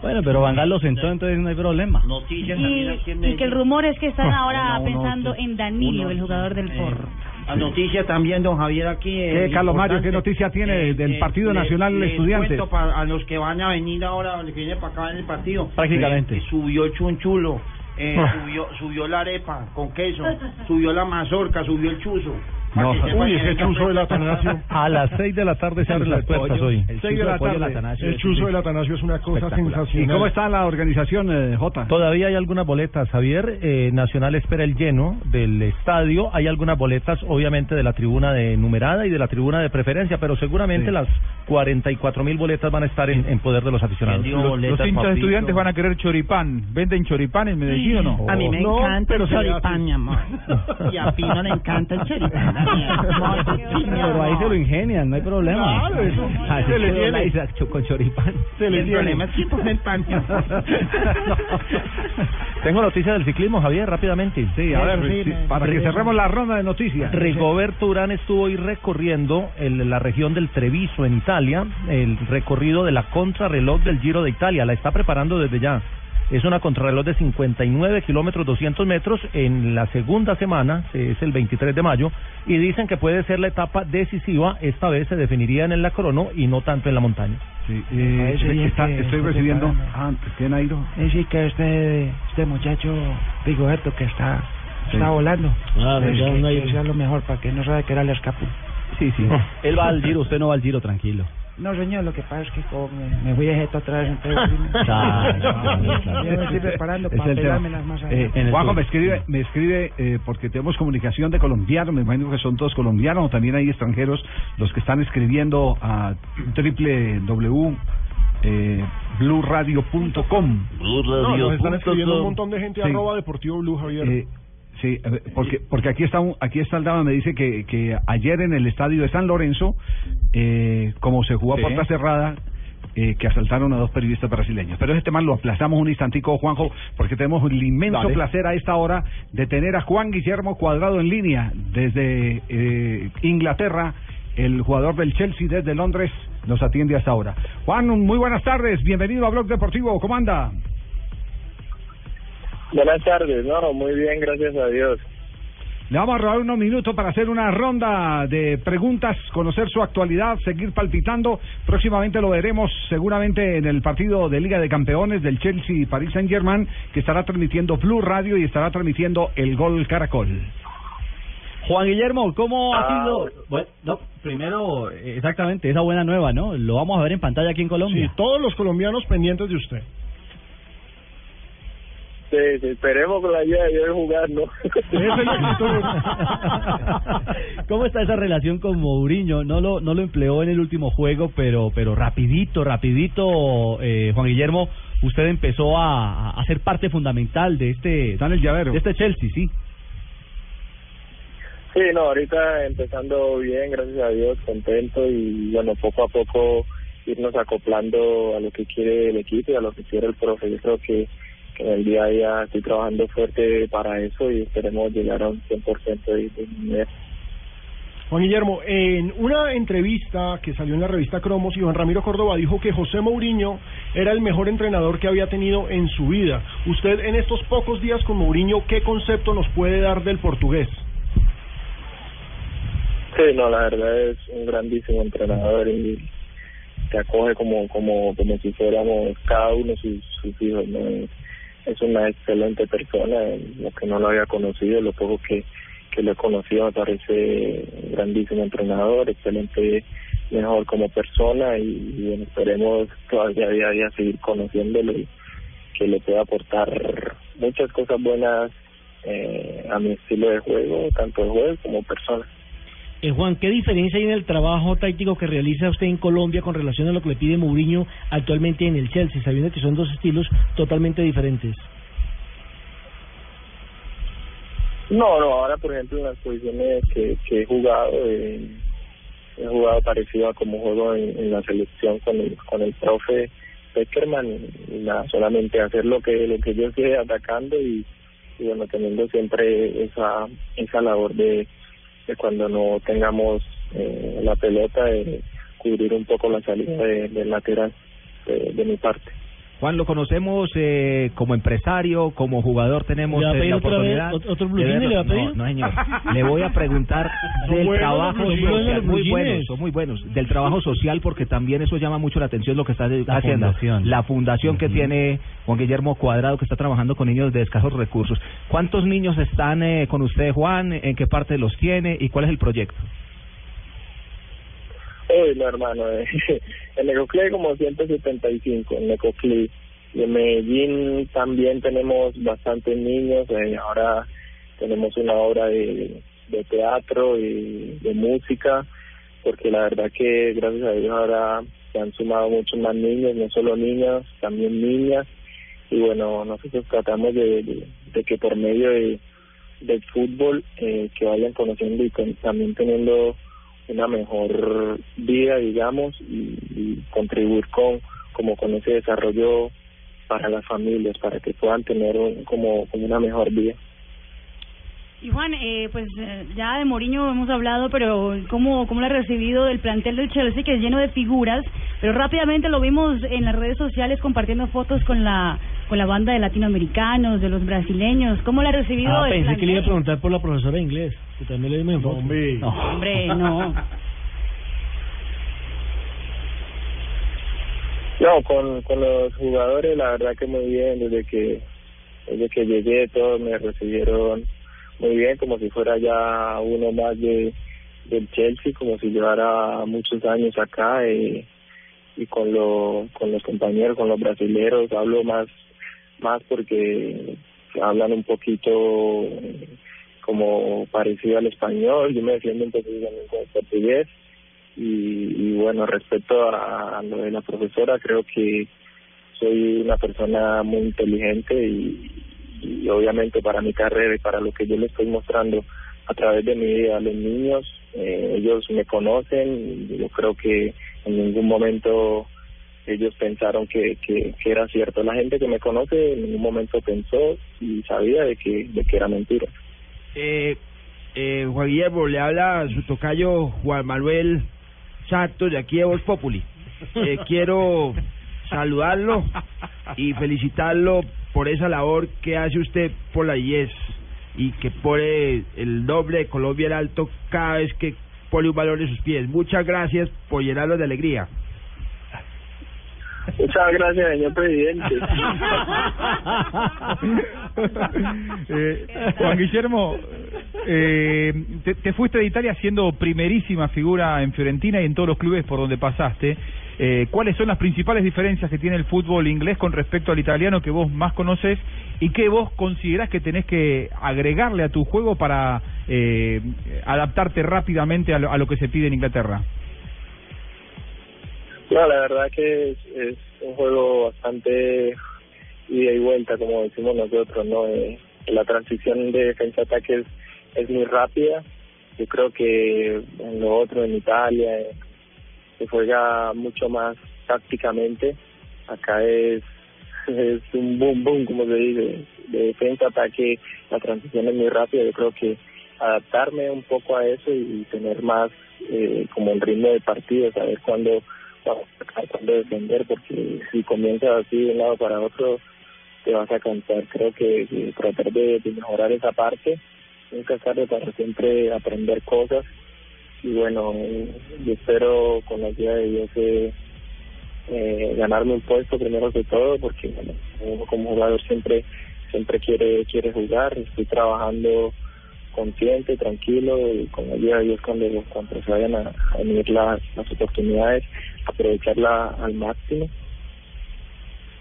Bueno, pero Van Gaal lo sentó, entonces no hay problema. Noticias Y, y que el rumor es que están ahora pensando en Danilo, Uno, el jugador del Porro. La noticia también, don Javier, aquí. ¿Qué, eh, Carlos Mario, qué noticia tiene Eh, del eh, Partido Nacional les Estudiantes? para a los que van a venir ahora, los que vienen para acá en el partido. Prácticamente. Eh, subió el chunchulo, eh, subió, subió la arepa con queso, subió la mazorca, subió el chuzo. No, uy, ese chuzo del. Atanasio. A las seis de la tarde se abren las puertas hoy. El Seis de la tarde. El chuzo del Atanasio es una cosa sensacional. ¿Y cómo está la organización, eh, Jota? Todavía hay algunas boletas, Javier. Eh, Nacional espera el lleno del estadio. Hay algunas boletas, obviamente, de la tribuna de numerada y de la tribuna de preferencia, pero seguramente las 44 mil boletas van a estar en, en poder de los aficionados. Los, los hinchas estudiantes van a querer choripán. ¿Venden choripán en Medellín o no? A mí me No, encanta el choripán, mi amor. Y a Pino le encanta el choripán. Pero ahí se lo ingenian, no hay problema. Claro, eso Así se le tiene. Isaac cho- con choripán. Se le El tiene. problema es que ponen pan, mi amor. Tengo noticias del ciclismo, Javier, rápidamente. Sí, a ver, sí, para que cerremos la ronda de noticias. Rigoberto Urán estuvo hoy recorriendo el- la región del Treviso en Italia, el recorrido de la contrarreloj del Giro de Italia. La está preparando desde ya. Es una contrarreloj de 59 kilómetros 200 metros en la segunda semana, es el 23 de mayo, y dicen que puede ser la etapa decisiva. Esta vez se definiría en la crono y no tanto en la montaña. Sí, eh, está- que estoy recibiendo. Ah, ¿qué, Nairo? Es decir, que este, este muchacho Rigoberto que está, Sí. está volando. Ah, Es que, que sea lo mejor para que no sabe que era el escapo. Sí, sí. Él va al Giro, usted no va al Giro, tranquilo. No, señor, lo que pasa es que como me, me voy a esto otra vez, entonces... Claro, claro, claro. Yo me estoy preparando Es para más Eh. Juanjo me escribe, me escribe eh, porque tenemos comunicación de colombianos, me imagino que son todos colombianos, o también hay extranjeros los que están escribiendo a www eh, blueradio.com. No, nos están escribiendo un montón de gente Sí. arroba Deportivo Blue, Javier. Eh, sí, porque porque aquí está un- aquí está el dama me dice que, que ayer en el estadio de San Lorenzo, eh, como se jugó a puerta cerrada, eh, que asaltaron a dos periodistas brasileños. Pero ese tema lo aplazamos un instantico, Juanjo, porque tenemos el inmenso Dale. placer a esta hora de tener a Juan Guillermo Cuadrado en línea desde eh, Inglaterra. El jugador del Chelsea desde Londres nos atiende hasta ahora. Juan, muy buenas tardes. Bienvenido a Blog Deportivo. ¿Cómo anda? Buenas tardes, no, muy bien, gracias a Dios. Le vamos a robar unos minutos para hacer una ronda de preguntas, conocer su actualidad, seguir palpitando. Próximamente lo veremos seguramente en el partido de Liga de Campeones del Chelsea Paris Saint Germain, que estará transmitiendo Blue Radio y estará transmitiendo el Gol Caracol. Juan Guillermo, ¿cómo ha Ah, sido? Bueno, no, primero, exactamente, esa buena nueva, ¿no? Lo vamos a ver en pantalla aquí en Colombia. Sí, todos los colombianos pendientes de usted. Sí, sí, esperemos con la idea de yo jugar, ¿no? ¿Cómo está esa relación con Mourinho? No lo, no lo empleó en el último juego, pero, pero rapidito, rapidito, eh, Juan Guillermo, usted empezó a, a ser parte fundamental de este, el llavero. de este Chelsea, sí. Sí, no, ahorita empezando bien, gracias a Dios, contento y bueno, poco a poco irnos acoplando a lo que quiere el equipo y a lo que quiere el profe. Yo creo que, que en el día a día estoy trabajando fuerte para eso y esperemos llegar a un 100% de, de nivel. Juan Guillermo, en una entrevista que salió en la revista Cromos, Iván Ramiro Córdoba dijo que José Mourinho era el mejor entrenador que había tenido en su vida. Usted en estos pocos días con Mourinho, ¿qué concepto nos puede dar del portugués? Sí, no, la verdad es un grandísimo entrenador y te acoge como como como si fuéramos cada uno sus, sus hijos no es, una excelente persona lo que no lo había conocido lo poco que que lo he conocido me parece grandísimo entrenador excelente mejor como persona y, esperemos todavía día a día seguir conociéndolo y que le pueda aportar muchas cosas buenas eh, a mi estilo de juego tanto de juego como persona Eh, Juan, ¿qué diferencia hay en el trabajo táctico que realiza usted en Colombia con relación a lo que le pide Mourinho actualmente en el Chelsea, sabiendo que son dos estilos totalmente diferentes? No, no, ahora por ejemplo en las posiciones que, que he jugado, eh, he jugado parecido a como juego en, en la selección con el, con el profe Peckerman, solamente hacer lo que lo que yo esté atacando y, y bueno, teniendo siempre esa esa labor de, de cuando no tengamos eh, la pelota, de cubrir un poco la salida de- del lateral de, de mi parte. Juan, lo conocemos eh, como empresario, como jugador tenemos ¿Le va a eh, la otra oportunidad. ot- otro verlo. le va a pedir? No, no, señor. Le voy a preguntar del trabajo social, muy buenos, son muy buenos, del trabajo social porque también eso llama mucho la atención lo que está haciendo. fundación. La fundación que tiene Juan Guillermo Cuadrado que está trabajando con niños de escasos recursos. ¿Cuántos niños están eh, con usted, Juan? ¿En qué parte los tiene y cuál es el proyecto? No, hermano, eh, en Necoclí como 175, en Necoclí. Y en Medellín también tenemos bastantes niños, eh, ahora tenemos una obra de, de teatro y de música, porque la verdad que gracias a Dios ahora se han sumado muchos más niños, no solo niños, también niñas. Y bueno, nosotros tratamos de, de, que por medio de, del fútbol eh, que vayan conociendo y también teniendo una mejor vida, digamos, y, y contribuir con como con ese desarrollo para las familias, para que puedan tener un- como, como una mejor vida. Y Juan, eh, pues eh, ya de Mourinho hemos hablado, pero ¿cómo, ¿cómo lo ha recibido del plantel del Chelsea, que es lleno de figuras? Pero rápidamente lo vimos en las redes sociales compartiendo fotos con la con la banda de latinoamericanos, de los brasileños. ¿Cómo lo ha recibido Ah, pensé que le iba a preguntar por la profesora de inglés, que también le dimos en foto. No. Hombre, no. No, con, con los jugadores la verdad que muy bien, desde que desde que llegué todos me recibieron muy bien, como si fuera ya uno más de del Chelsea, como si llevara muchos años acá eh, y con lo, con los compañeros, con los brasileros hablo más más porque hablan un poquito como parecido al español, yo me defiendo un poquito con el portugués y, y bueno, respecto a, lo de la profesora, creo que soy una persona muy inteligente y, obviamente para mi carrera y para lo que yo le estoy mostrando a través de mi vida a los niños, eh, ellos me conocen yo creo que en ningún momento ellos pensaron que, que, que era cierto. La gente que me conoce en ningún momento pensó y sabía de que, de que era mentira. Eh, eh, Juan Guillermo, le habla su tocayo Juan Manuel Santos de aquí de Voz Populi. Eh, quiero saludarlo y felicitarlo por esa labor que hace usted por la IES y que pone el nombre de Colombia en alto cada vez que pone un valor en sus pies. Muchas gracias por llenarlos de alegría. Muchas gracias, señor presidente. Eh, Juan Guillermo, eh, te, te fuiste de Italia siendo primerísima figura en Fiorentina y en todos los clubes por donde pasaste. Eh, ¿Cuáles son las principales diferencias que tiene el fútbol inglés con respecto al italiano que vos más conoces y que vos considerás que tenés que agregarle a tu juego para eh, adaptarte rápidamente a lo, a lo que se pide en Inglaterra? No, la verdad que es, un juego bastante ida y vuelta, como decimos nosotros, ¿no? Eh, la transición de defensa-ataque es, es muy rápida. Yo creo que en lo otro, en Italia, eh, se juega mucho más tácticamente. Acá es, es un boom boom, como se dice, de defensa-ataque. La transición es muy rápida. Yo creo que adaptarme un poco a eso y tener más eh, como el ritmo de partido, saber cuándo vamos a atacar, cuándo defender, porque si comienzas así de un lado para otro, te vas a cansar. Creo que, tratar de, mejorar esa parte, nunca es tarde para siempre aprender cosas. Y bueno, yo espero con la ayuda de Dios eh, eh, ganarme un puesto primero que todo, porque bueno, uno como jugador siempre siempre quiere quiere jugar. Estoy trabajando consciente, tranquilo y con ayuda de Dios cuando, cuando se vayan a, a venir las, las oportunidades, aprovecharla al máximo.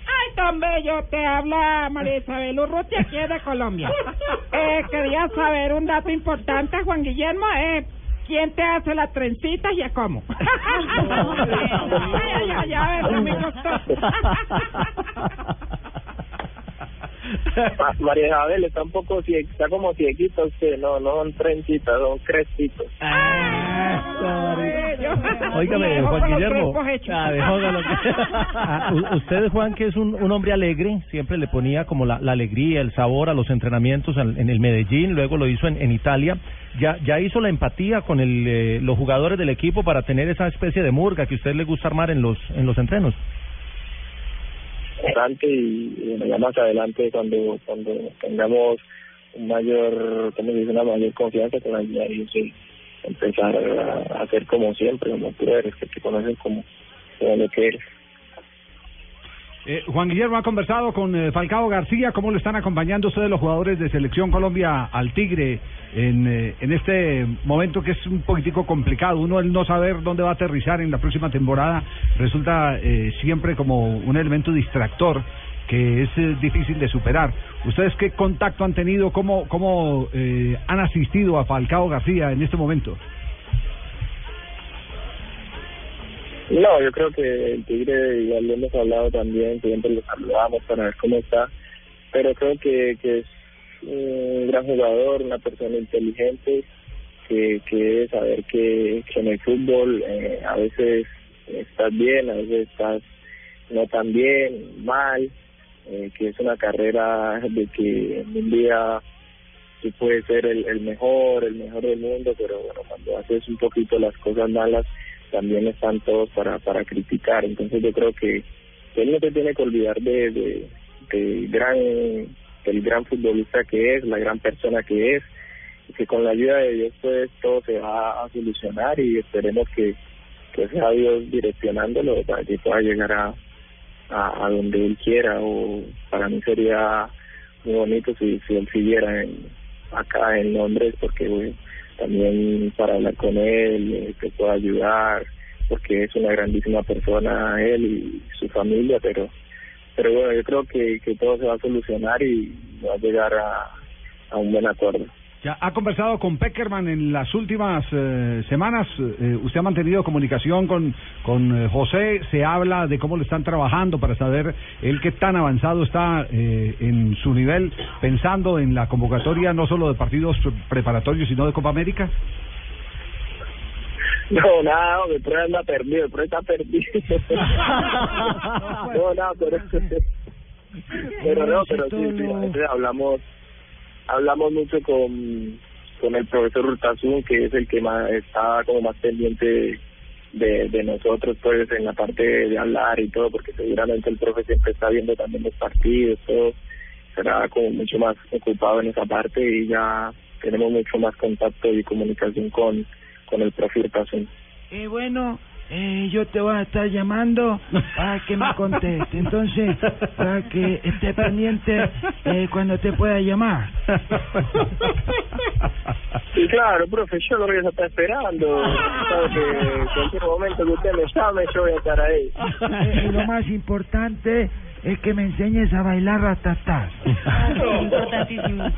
Ay, tan bello, te habla María Isabel Urruti aquí de Colombia. Eh, quería saber un dato importante, Juan Guillermo. Eh, ¿Quién te hace las trencitas y a cómo? ay, ay, ay, a ver, me gustó. Ma- María Isabel está un poco está como cieguita usted, no, no son trencitas, son crestitos. Óigame, Juan Guillermo. Ah, Ah, usted, Juan, que es un, un hombre alegre, siempre le ponía como la, la alegría, el sabor a los entrenamientos en, en el Medellín, luego lo hizo en, en Italia. Ya, ya hizo la empatía con el, eh, los jugadores del equipo para tener esa especie de murga que a usted le gusta armar en los, en los entrenos. Adelante y, y ya más adelante cuando cuando tengamos un mayor, como dice, una mayor confianza con la ayuda de Dios y empezar a, hacer como siempre, como tú que te conocen como, como lo que eres. Eh, Juan Guillermo ha conversado con eh, Falcao García. ¿Cómo le están acompañando ustedes los jugadores de Selección Colombia al Tigre en, eh, en este momento que es un poquitico complicado? Uno, el no saber dónde va a aterrizar en la próxima temporada, resulta eh, siempre como un elemento distractor que es difícil de superar. ¿Ustedes qué contacto han tenido? ¿Cómo, cómo han asistido a Falcao García en este momento? No, yo creo que el Tigre, igual lo hemos hablado también, siempre lo saludamos para ver cómo está, pero creo que, que es un gran jugador, una persona inteligente, que, que saber que, en el fútbol eh, a veces estás bien, a veces estás no tan bien, mal, eh, que es una carrera de que un día tú puedes ser el, el mejor, el mejor del mundo, pero bueno, cuando haces un poquito las cosas malas, también están todos para, para criticar. Entonces yo creo que él no se tiene que olvidar de, de, del gran, del gran futbolista que es, la gran persona que es, y que con la ayuda de Dios pues todo se va a solucionar y esperemos que, que sea Dios direccionándolo para que pueda llegar a, a, donde él quiera o para mí sería muy bonito si, si él siguiera acá en Londres porque bueno, también para hablar con él eh, que pueda ayudar porque es una grandísima persona él y su familia pero pero bueno yo creo que, que todo se va a solucionar y va a llegar a, a un buen acuerdo Ya ha conversado con Peckerman en las últimas eh, semanas. Eh, usted ha mantenido comunicación con, con eh, José. Se habla de cómo le están trabajando para saber él qué tan avanzado está eh, en su nivel, pensando en la convocatoria no solo de partidos pre- preparatorios, sino de Copa América. No, nada, el pro anda perdido, el pro está perdido. no, nada, pero... pero no, pero sí, sí, hablamos, hablamos mucho con, con el profesor Urtasun, que es el que más está como más pendiente de, nosotros, pues, en la parte de, hablar y todo, porque seguramente el profe siempre está viendo también los partidos, todo, será como mucho más ocupado en esa parte y ya tenemos mucho más contacto y comunicación con, con el profe Urtasun. Eh, bueno, eh, yo te voy a estar llamando para que me conteste. Entonces, para que esté pendiente eh, cuando te pueda llamar. Sí, claro, profe, yo lo voy a estar esperando. Sabe que en cualquier momento que usted me llame, yo voy a estar ahí. Eh, y lo más importante es que me enseñes a bailar ratatás. Importantísimo.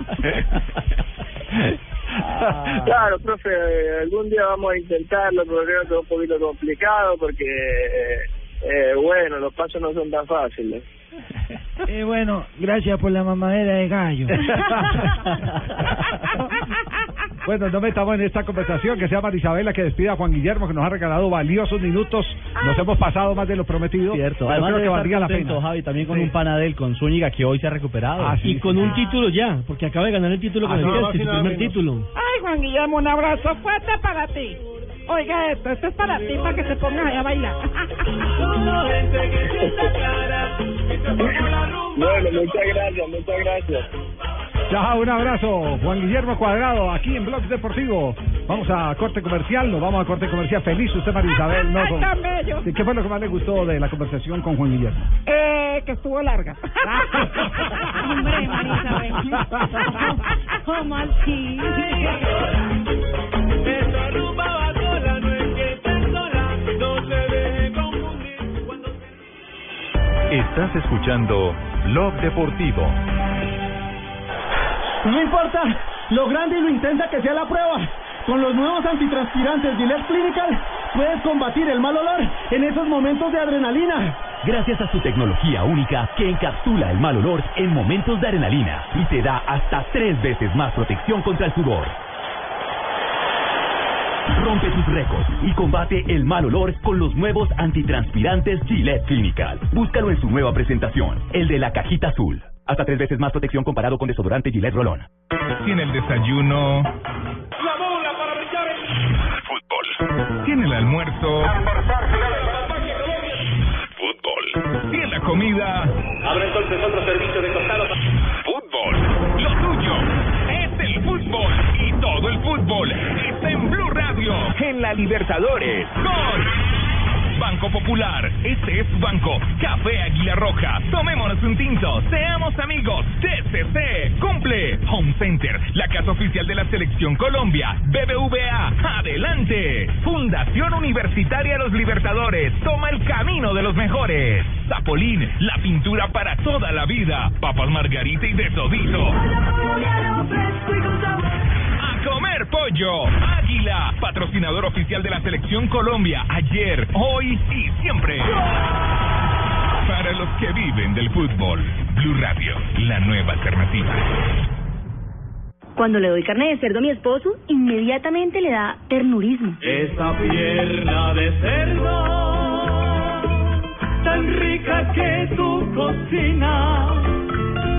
Claro, profe, eh, algún día vamos a intentarlo, pero creo que es un poquito complicado porque, eh, eh, bueno, los pasos no son tan fáciles. Eh, bueno, gracias por la mamadera de gallo. Bueno, no metamos en esta conversación que sea Marisabela que despida a Juan Guillermo, que nos ha regalado valiosos minutos. Nos hemos pasado más de lo prometido. Cierto. Además creo que valdría la pena. Javi, también con Sí. un panadel con Zúñiga que hoy se ha recuperado. Ah, sí, y sí, con sí. un título ya, porque acaba de ganar el título con Ah, el no, su primer menos. título. Ay, Juan Guillermo, un abrazo fuerte para ti. Oiga esto, esto es para ti, para que te pongas ahí a bailar. Bueno, muchas gracias, muchas gracias. Chao, un abrazo. Juan Guillermo Cuadrado, aquí en Blog Deportivo. Vamos a corte comercial, nos vamos a corte comercial. Feliz usted, María Isabel. ¿no? Ay, Con- tan bello. Sí, ¿Qué fue lo que más le gustó de la conversación con Juan Guillermo? Eh, que estuvo larga. Hombre, María Isabel. ¿Cómo así? Estás escuchando Blog Deportivo. No importa lo grande y lo intensa que sea la prueba. Con los nuevos antitranspirantes Gillette Clinical puedes combatir el mal olor en esos momentos de adrenalina. Gracias a su tecnología única que encapsula el mal olor en momentos de adrenalina y te da hasta tres veces más protección contra el sudor. Rompe tus récords y combate el mal olor con los nuevos antitranspirantes Gillette Clinical. Búscalo en su nueva presentación, el de la cajita azul. Hasta tres veces más protección comparado con desodorante Gillette Rolón. Tiene el desayuno, La bola para brillar fútbol. Tiene el almuerzo, fútbol. Tiene la comida, Abre entonces otro servicio de costado. fútbol. Lo tuyo es el fútbol y todo el fútbol está en Blue Radio en la Libertadores con Banco Popular. Este es banco. Café Águila Roja. Tomémonos un tinto. Seamos amigos. TCC. Cumple. Home Center. La casa oficial de la Selección Colombia. BBVA. Adelante. Fundación Universitaria Los Libertadores. Toma el camino de los mejores. Zapolín. La pintura para toda la vida. Papas Margarita y de todito. Comer pollo. Águila, patrocinador oficial de la selección Colombia. Ayer, hoy y siempre. Para los que viven del fútbol. Blue Radio, la nueva alternativa. Cuando le doy carne de cerdo a mi esposo, inmediatamente le da ternurismo. Esa pierna de cerdo, tan rica que tu cocina.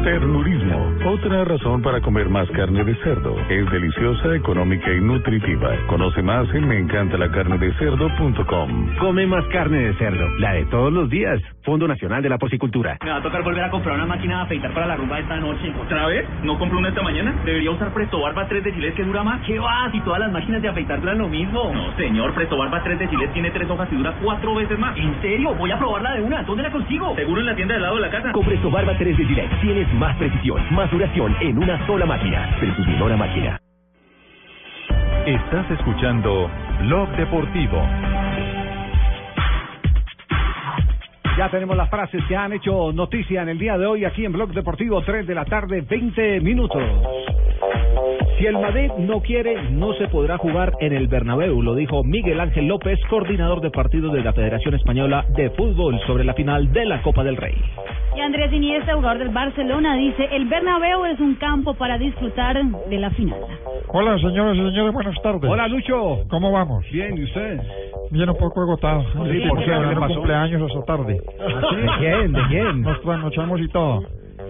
Ternurismo, otra razón para comer más carne de cerdo. Es deliciosa, económica y nutritiva. Conoce más en meencantalacarnedecerdo.com. Come más carne de cerdo, la de todos los días. Fondo Nacional de la Porcicultura. Me va a tocar volver a comprar una máquina de afeitar para la rumba esta noche. ¿Otra vez? ¿No compré una esta mañana? ¿Debería usar Presto Barba 3 de Gillette que dura más? ¿Qué va? Si todas las máquinas de afeitar duran lo mismo. No, señor. Presto Barba 3 de Gillette tiene tres hojas y dura cuatro veces más. ¿En serio? Voy a probarla de una. ¿Dónde la consigo? Seguro en la tienda del lado de la casa. Con Presto Barba 3 de Gillette tienes más precisión, más duración en una sola máquina. Presumidora máquina. Estás escuchando Blog Deportivo. Ya tenemos las frases que han hecho noticia en el día de hoy aquí en Blog Deportivo, 3 de la tarde, 20 minutos. Si el Madrid no quiere, no se podrá jugar en el Bernabéu, lo dijo Miguel Ángel López, coordinador de partidos de la Federación Española de Fútbol sobre la final de la Copa del Rey. Y Andrés Iniesta, jugador del Barcelona, dice, el Bernabéu es un campo para disfrutar de la final. Hola, señoras y señores, buenas tardes. Hola, Lucho. ¿Cómo vamos? Bien, ¿y usted? Bien, un poco agotado. Sí, Sí, ¿por porque pasó? cumpleaños esta tarde. ¿Ah, sí? ¿De quién? ¿De quién? Nos trasnochamos y todo.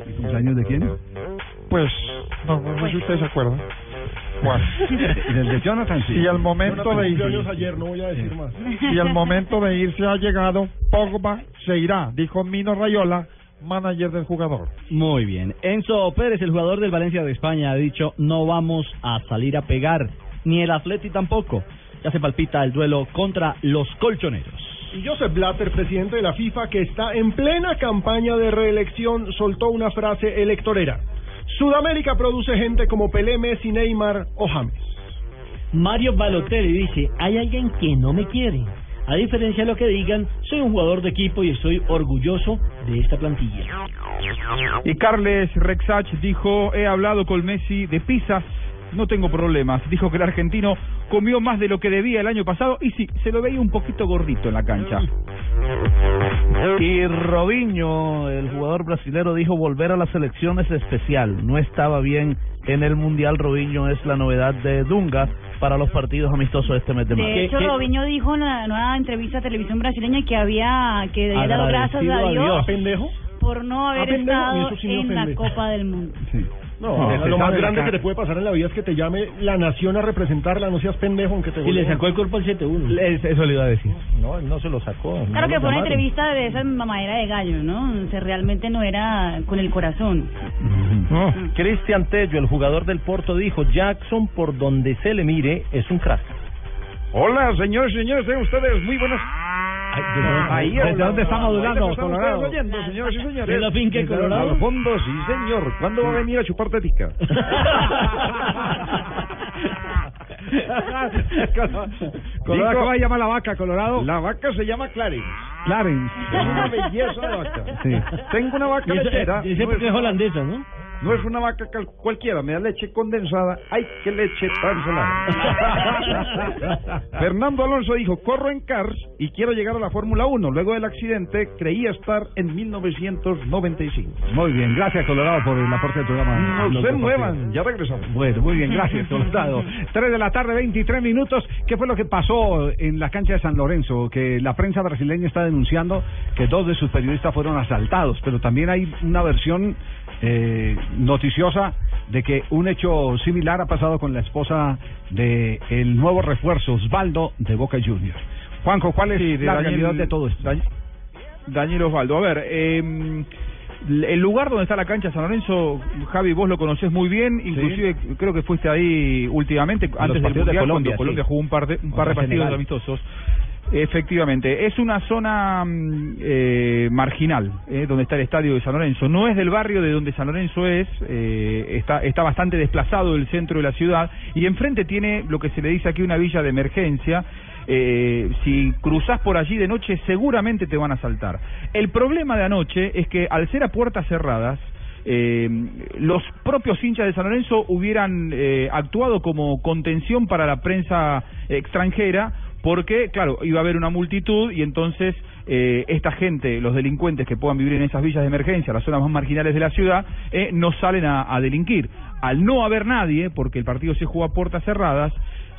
¿Y cumpleaños de quién? Pues, no, no sé si ustedes se acuerdan. Bueno. ¿Y del de Jonathan? Sí. Y al momento de cumplió años ir, ayer, no voy a decir más. y el momento de irse ha llegado, Pogba se irá, dijo Mino Rayola, manager del jugador. Muy bien. Enzo Pérez, el jugador del Valencia de España, ha dicho no vamos a salir a pegar, ni el Atleti tampoco. Ya se palpita el duelo contra los colchoneros. Y Joseph Blatter, presidente de la FIFA, que está en plena campaña de reelección, soltó una frase electorera. Sudamérica produce gente como Pelé, Messi, Neymar o James. Mario Balotelli dice, hay alguien que no me quiere. A diferencia de lo que digan, soy un jugador de equipo y estoy orgulloso de esta plantilla. Y Carles Rexach dijo, he hablado con Messi de pizzas, no tengo problemas. Dijo que el argentino comió más de lo que debía el año pasado y sí, se lo veía un poquito gordito en la cancha. Y Robinho, el jugador brasilero, dijo volver a las selecciones especial. No estaba bien en el Mundial. Robinho es la novedad de Dunga para los partidos amistosos de este mes de marzo. De hecho, Robinho dijo en la nueva entrevista a televisión brasileña que había que había dado gracias a Dios pendejo? por no haber ¿A pendejo? estado sí en la. Copa del Mundo. Sí. No, lo más grande que te puede pasar en la vida es que te llame la nación a representarla, no seas pendejo aunque te Y le sacó el cuerpo al 7-1. Eso le iba a decir. No, él no se lo sacó. Claro no que fue una entrevista de esa mamadera de gallo, ¿no? O sea, realmente no era con el corazón. No. Cristian Tello, el jugador del Porto, dijo, Jackson, por donde se le mire, es un crack. Hola, señores, señores, sean ustedes muy buenos. Ahí, ¿Desde dónde está modulando, Colorado? señores y señores. ¿De la finca de Colorado? Al fondo, sí, señor. ¿Cuándo va a venir a chupar tetica? Colorado, ¿cómo se llama la vaca, Colorado? La vaca se llama Clarence. Clarence. Es una belleza de vaca. Sí. Tengo una vaca lechera. no porque es holandesa, ¿no? No es una vaca cualquiera, me da leche condensada. ¡Ay, qué leche tan salada! Fernando Alonso dijo, corro en Cars y quiero llegar a la Fórmula 1. Luego del accidente, creía estar en 1995. Muy bien, gracias Colorado por el aporte del programa. No se muevan, ya regresamos. Bueno, muy bien, gracias Colorado. 3 de la tarde, 23 minutos. ¿Qué fue lo que pasó en la cancha de San Lorenzo? Que la prensa brasileña está denunciando que dos de sus periodistas fueron asaltados, pero también hay una versión eh, noticiosa de que un hecho similar ha pasado con la esposa de el nuevo refuerzo, Osvaldo, de Boca Juniors. Juanjo, ¿cuál es Sí, de la Daniel- realidad de todo esto? Dan- Daniel Osvaldo. A ver, eh, el lugar donde está la cancha San Lorenzo, Javi, vos lo conocés muy bien, inclusive creo que fuiste ahí últimamente, antes del partidos de Mundial, Colombia, cuando Colombia sí. jugó un par de, un par de partidos amistosos. Efectivamente, es una zona mm, eh, marginal, eh, donde está el estadio de San Lorenzo. No es del barrio de donde San Lorenzo es, eh, está, está bastante desplazado del centro de la ciudad y enfrente tiene lo que se le dice aquí una villa de emergencia. Eh, si cruzás por allí de noche seguramente te van a asaltar. El problema de anoche es que al ser a puertas cerradas, eh, los propios hinchas de San Lorenzo hubieran eh, actuado como contención para la prensa extranjera porque, claro, iba a haber una multitud y entonces eh, esta gente, los delincuentes que puedan vivir en esas villas de emergencia, las zonas más marginales de la ciudad, eh, no salen a, a delinquir. Al no haber nadie, porque el partido se juega a puertas cerradas,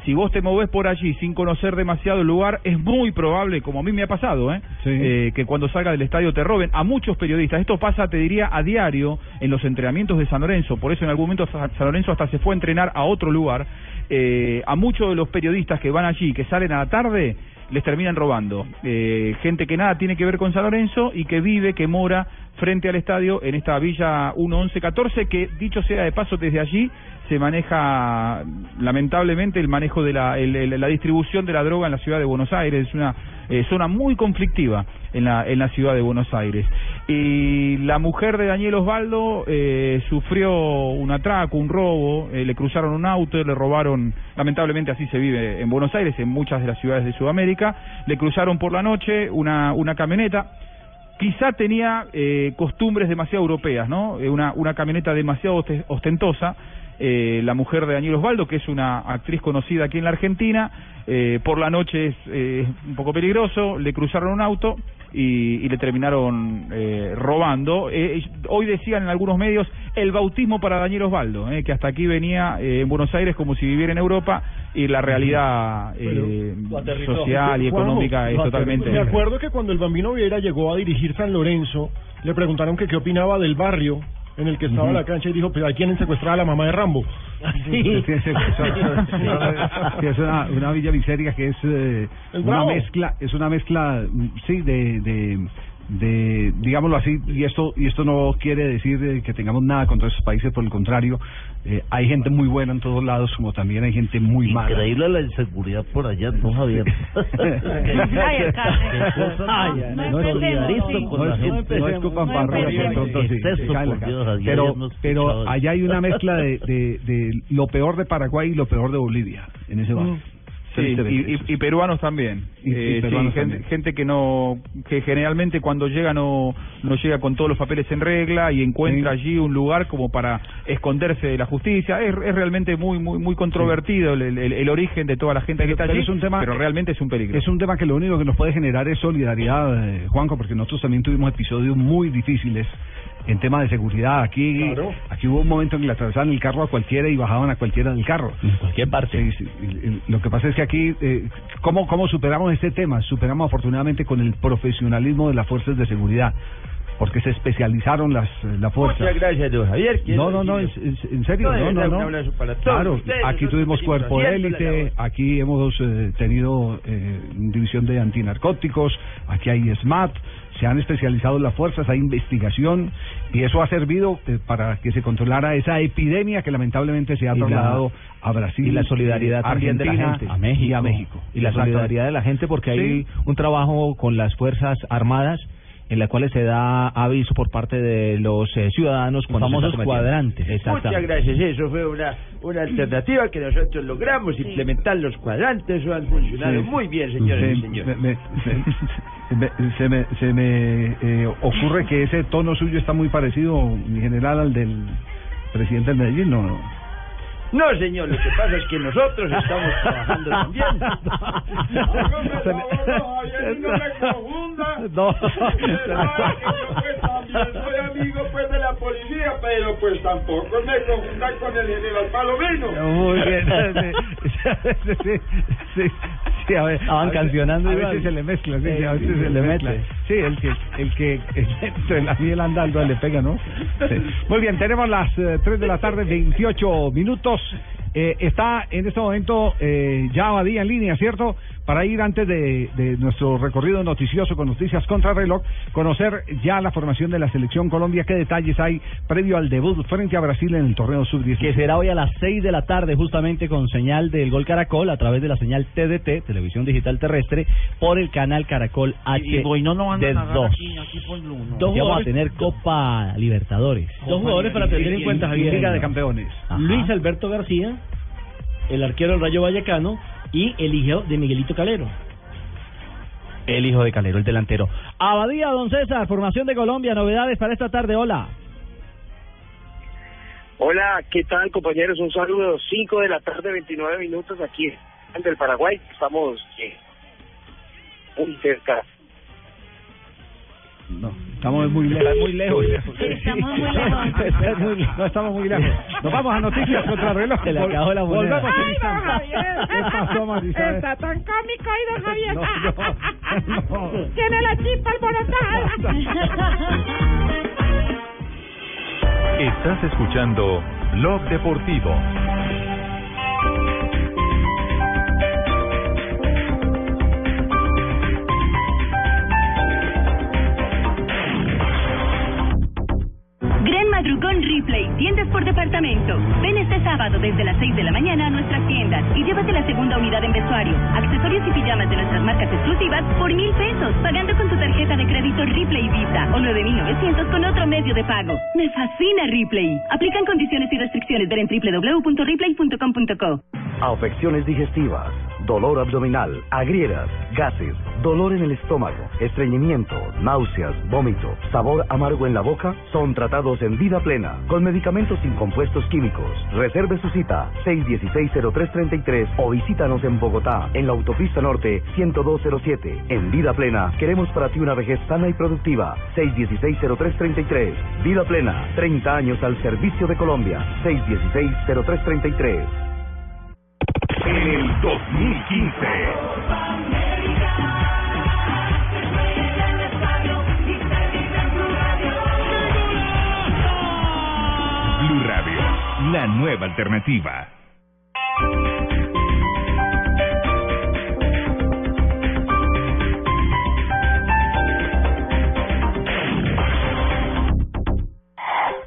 si vos te movés por allí sin conocer demasiado el lugar, es muy probable, como a mí me ha pasado, ¿eh? Eh, que cuando salga del estadio te roben. A muchos periodistas, esto pasa, te diría, a diario en los entrenamientos de San Lorenzo. Por eso en algún momento Sa- San Lorenzo hasta se fue a entrenar a otro lugar. Eh, a muchos de los periodistas que van allí, que salen a la tarde, les terminan robando. Eh, gente que nada tiene que ver con San Lorenzo y que vive, que mora frente al estadio en esta villa 1114 que dicho sea de paso desde allí se maneja lamentablemente el manejo de la, el- la distribución de la droga en la ciudad de Buenos Aires. Es una eh, zona muy conflictiva en la en la ciudad de Buenos Aires. Y la mujer de Daniel Osvaldo eh, sufrió un atraco un robo eh, le cruzaron un auto le robaron lamentablemente así se vive en Buenos Aires en muchas de las ciudades de Sudamérica. Le cruzaron por la noche una una camioneta quizá tenía eh, costumbres demasiado europeas, ¿no? Eh, una, una camioneta demasiado oste- ostentosa. Eh, la mujer de Daniel Osvaldo, que es una actriz conocida aquí en la Argentina, eh, por la noche es eh, un poco peligroso, le cruzaron un auto y, y le terminaron eh, robando. Eh, hoy decían en algunos medios el bautismo para Daniel Osvaldo, eh, que hasta aquí venía eh, en Buenos Aires como si viviera en Europa y la realidad eh, social y Juanjo, económica es totalmente... Me acuerdo que cuando el Bambino Vieira llegó a dirigir San Lorenzo, le preguntaron que qué opinaba del barrio en el que estaba Ujú. la cancha y dijo, pues hay quien secuestraba a la mamá de Rambo. Sí, sí, sí, sí, sí, es una, una villa miseria que es eh, una mezcla, es una mezcla, mm, sí, de, de, de, digámoslo así, y esto y esto no quiere decir eh, que tengamos nada contra esos países, por el contrario, eh, hay gente muy buena en todos lados, como también hay gente muy mala. Increíble la inseguridad por allá, ¿no, Javier? Pero pero allá hay una mezcla de, de, de lo peor de Paraguay y lo peor de Bolivia en ese barrio. Sí, y, y- y peruanos también. Y- Eh, sí, gente, también. gente que no, que generalmente cuando llega no, no llega con todos los papeles en regla y encuentra allí un lugar como para esconderse de la justicia. Es, es realmente muy, muy, muy controvertido el, el- el origen de toda la gente que está allí, es un tema- pero realmente es un peligro. Es un tema que lo único que nos puede generar es solidaridad, eh, Juanjo, porque nosotros también tuvimos episodios muy difíciles en tema de seguridad. Aquí aquí hubo un momento en que le atravesaban el carro a cualquiera y bajaban a cualquiera del carro. En cualquier parte. lo que pasa es que aquí, eh, ¿cómo, ¿cómo superamos este tema? Superamos afortunadamente con el profesionalismo de las fuerzas de seguridad. Porque se especializaron las la fuerza. Muchas gracias, don Javier. No, no, no, en serio, No, no, no, Claro, ustedes, aquí tuvimos cuerpo élite, aquí hemos eh, tenido eh, división de antinarcóticos, aquí hay SMAT, se han especializado las fuerzas, hay investigación y eso ha servido eh, para que se controlara esa epidemia que lamentablemente se ha trasladado a Brasil, y la solidaridad eh, también de la Argentina, gente a México, y a México. y la solidaridad de la gente porque hay un trabajo con las fuerzas armadas en la cual se da aviso por parte de los eh, ciudadanos cuando se famosos cuadrantes. Exactamente. Muchas gracias, eso fue una, una alternativa que nosotros logramos implementar los cuadrantes, eso han funcionado Sí. muy bien, señores y Sí, señores. me- me- me- se me, se me eh, ocurre que ese tono suyo está muy parecido, mi general, al del presidente del Medellín, ¿no? No. Señor, lo que pasa es que nosotros estamos trabajando también. No soy amigo pues de la policía, pero pues tampoco me confundan con el general Palomino. Muy bien. Sí, sí, sí, sí, a ver, Estaban a veces- cancionando A igual. veces se le mezcla, sí, Eh, a veces se se le mezcla. mete. Sí, el que, el que entre la miel andando le pega, ¿no? Sí. Muy bien, tenemos las eh, 3 de la tarde, 28 minutos. Eh, está en este momento eh, ya Abadía en línea, ¿cierto? Para ir antes de, de nuestro recorrido noticioso con noticias contra reloj, conocer ya la formación de la selección Colombia, qué detalles hay previo al debut frente a Brasil en el torneo sub-17. que será hoy a las 6 de la tarde justamente con señal del Gol Caracol a través de la señal TDT, Televisión Digital Terrestre, por el canal Caracol H Y hoy no nos van a de 2. aquí, aquí por Blue, ¿no? Dos vamos a jugadores- tener Copa Libertadores. Dos jugadores para tener en cuenta, Javier. Liga de Campeones. Ajá. Luis Alberto García, el arquero del Rayo Vallecano y el hijo de Miguelito Calero. El hijo de Calero, el delantero. Abadía, don César, formación de Colombia, novedades para esta tarde, hola. Hola, ¿qué tal compañeros? Un saludo, 5 de la tarde, 29 minutos aquí en del Paraguay. Estamos eh, muy cerca. No, estamos muy lejos. Muy lejos. Estamos muy lejos. no estamos muy lejos. Nos vamos a noticias contra reloj. Se le acabó la moneda. Volvemos Ay, don. Javier. ¿Qué pasó, Marisabel? Está tan cómico hoy, don Javier. No, no, no. Tiene la chispa alborotada. Estás escuchando Blog Deportivo. Gran Madrugón Replay, tiendas por departamento. Ven este sábado desde las 6 de la mañana a nuestras tiendas y llévate la segunda unidad en vestuario, accesorios y pijamas de nuestras marcas exclusivas por mil pesos, pagando con tu tarjeta de crédito Replay Visa o 9.900 con otro medio de pago. Me fascina Replay. Aplican condiciones y restricciones. Ver en www.replay.com.co. Afecciones digestivas, dolor abdominal, agrieras, gases, dolor en el estómago, estreñimiento, náuseas, vómito, sabor amargo en la boca, son tratados en vida plena con medicamentos sin compuestos químicos. Reserve su cita 616-0333 o visítanos en Bogotá, en la autopista norte 10207. En vida plena, queremos para ti una vejez sana y productiva. 616-0333. Vida plena, 30 años al servicio de Colombia. 616-0333. En el 2015. Blue Radio, la nueva alternativa.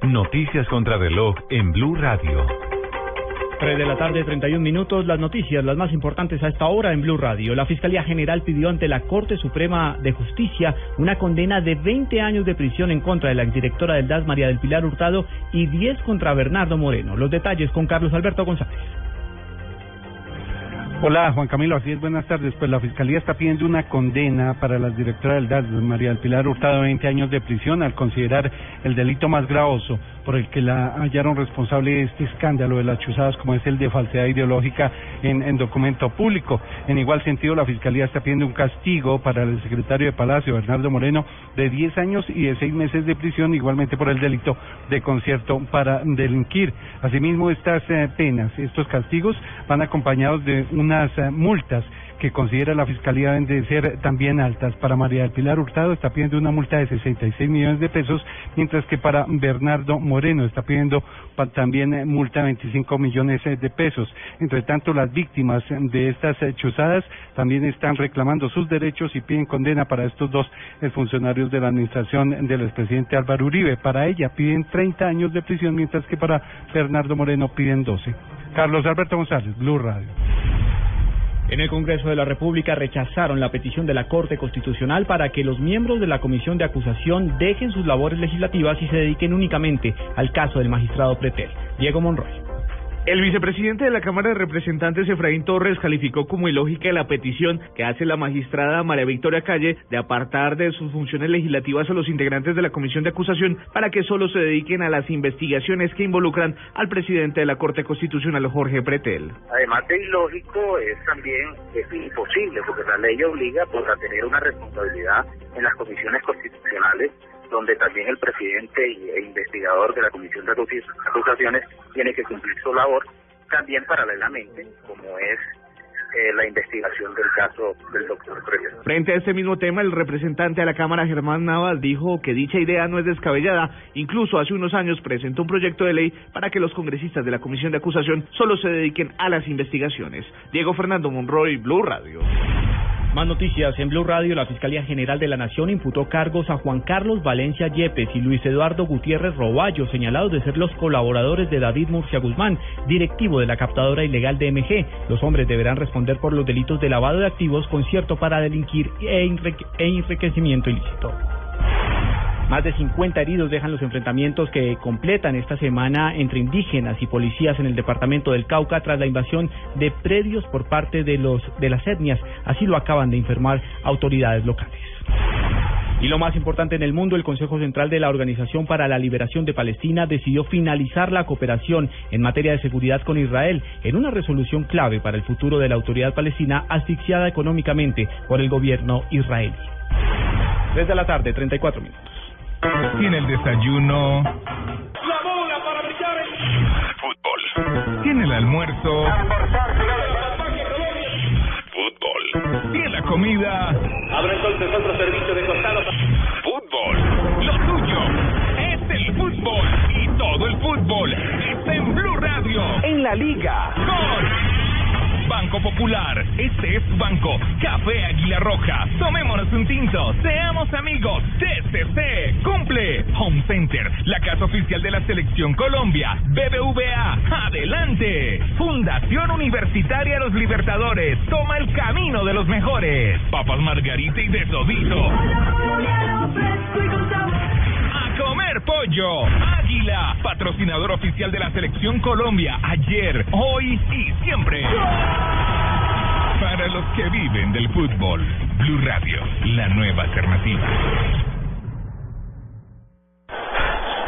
Noticias contra reloj en Blue Radio. 3 de la tarde, 31 minutos. Las noticias, las más importantes a esta hora en Blue Radio. La Fiscalía General pidió ante la Corte Suprema de Justicia una condena de 20 años de prisión en contra de la exdirectora del DAS, María del Pilar Hurtado, y 10 contra Bernardo Moreno. Los detalles con Carlos Alberto González. Hola, Juan Camilo, así es, buenas tardes. Pues la Fiscalía está pidiendo una condena para la directora del DAS, María del Pilar Hurtado, 20 años de prisión, al considerar el delito más gravoso por el que la hallaron responsable de este escándalo de las chuzadas, como es el de falsedad ideológica en, en documento público. En igual sentido, la Fiscalía está pidiendo un castigo para el secretario de Palacio, Bernardo Moreno, de 10 años y de 6 meses de prisión, igualmente por el delito de concierto para delinquir. Asimismo, estas eh, penas, estos castigos, van acompañados de unas eh, multas que considera la Fiscalía deben de ser también altas. Para María del Pilar Hurtado está pidiendo una multa de 66 millones de pesos, mientras que para Bernardo Moreno está pidiendo también eh, multa de 25 millones eh, de pesos. Entre tanto, las víctimas de estas eh, chuzadas también están reclamando sus derechos y piden condena para estos dos eh, funcionarios de la administración del expresidente Álvaro Uribe. Para ella piden 30 años de prisión, mientras que para Bernardo Moreno piden 12. Carlos Alberto González, Blue Radio. En el Congreso de la República rechazaron la petición de la Corte Constitucional para que los miembros de la Comisión de Acusación dejen sus labores legislativas y se dediquen únicamente al caso del magistrado Pretel. Diego Monroy. El vicepresidente de la Cámara de Representantes, Efraín Torres, calificó como ilógica la petición que hace la magistrada María Victoria Calle de apartar de sus funciones legislativas a los integrantes de la Comisión de Acusación para que solo se dediquen a las investigaciones que involucran al presidente de la Corte Constitucional, Jorge Pretel. Además de ilógico, es también es imposible, porque la ley obliga pues, a tener una responsabilidad en las comisiones constitucionales, donde también el presidente e investigador de la Comisión de Acusaciones tiene que cumplir su labor, también paralelamente, como es eh, la investigación del caso del doctor. Frente a este mismo tema, el representante de la Cámara, Germán Navas, dijo que dicha idea no es descabellada. Incluso hace unos años presentó un proyecto de ley para que los congresistas de la Comisión de Acusación solo se dediquen a las investigaciones. Diego Fernando Monroy, Blue Radio. Más noticias. En Blue Radio, la Fiscalía General de la Nación imputó cargos a Juan Carlos Valencia Yepes y Luis Eduardo Gutiérrez Roballo, señalados de ser los colaboradores de David Murcia Guzmán, directivo de la captadora ilegal de MG. Los hombres deberán responder por los delitos de lavado de activos, concierto para delinquir e, e enriquecimiento ilícito. Más de 50 heridos dejan los enfrentamientos que completan esta semana entre indígenas y policías en el departamento del Cauca tras la invasión de predios por parte de los de las etnias, así lo acaban de informar autoridades locales. Y lo más importante en el mundo, el Consejo Central de la Organización para la Liberación de Palestina decidió finalizar la cooperación en materia de seguridad con Israel en una resolución clave para el futuro de la autoridad palestina asfixiada económicamente por el gobierno israelí. Desde la tarde, 34 minutos. Tiene el desayuno. La bola para brillar Fútbol. Tiene el almuerzo. Fútbol. Tiene la comida. Abre entonces otro servicio de costado. Fútbol. Lo tuyo es el fútbol. Y todo el fútbol está en Blue Radio. En la liga. Gol. Banco Popular. Este es tu banco. Café Águila Roja. Tomémonos un tinto. Seamos amigos. TCC. Cumple. Home Center. La casa oficial de la Selección Colombia. BBVA. Adelante. Fundación Universitaria Los Libertadores. Toma el camino de los mejores. Papas Margarita y de Sodito. Comer pollo. Águila, patrocinador oficial de la Selección Colombia. Ayer, hoy y siempre. Para los que viven del fútbol. Blue Radio, la nueva alternativa.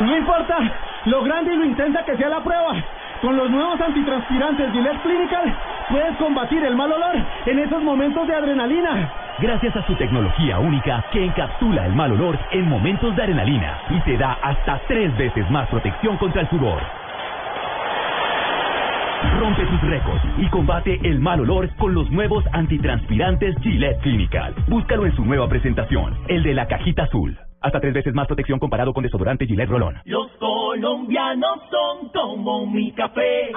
No importa lo grande y lo intensa que sea la prueba. Con los nuevos antitranspirantes Gillette Clinical puedes combatir el mal olor en esos momentos de adrenalina. Gracias a su tecnología única que encapsula el mal olor en momentos de adrenalina y te da hasta tres veces más protección contra el sudor. Rompe tus récords y combate el mal olor con los nuevos antitranspirantes Gillette Clinical. Búscalo en su nueva presentación, el de la cajita azul. Hasta tres veces más protección comparado con desodorante Gillette Rolón. Los colombianos son como mi café.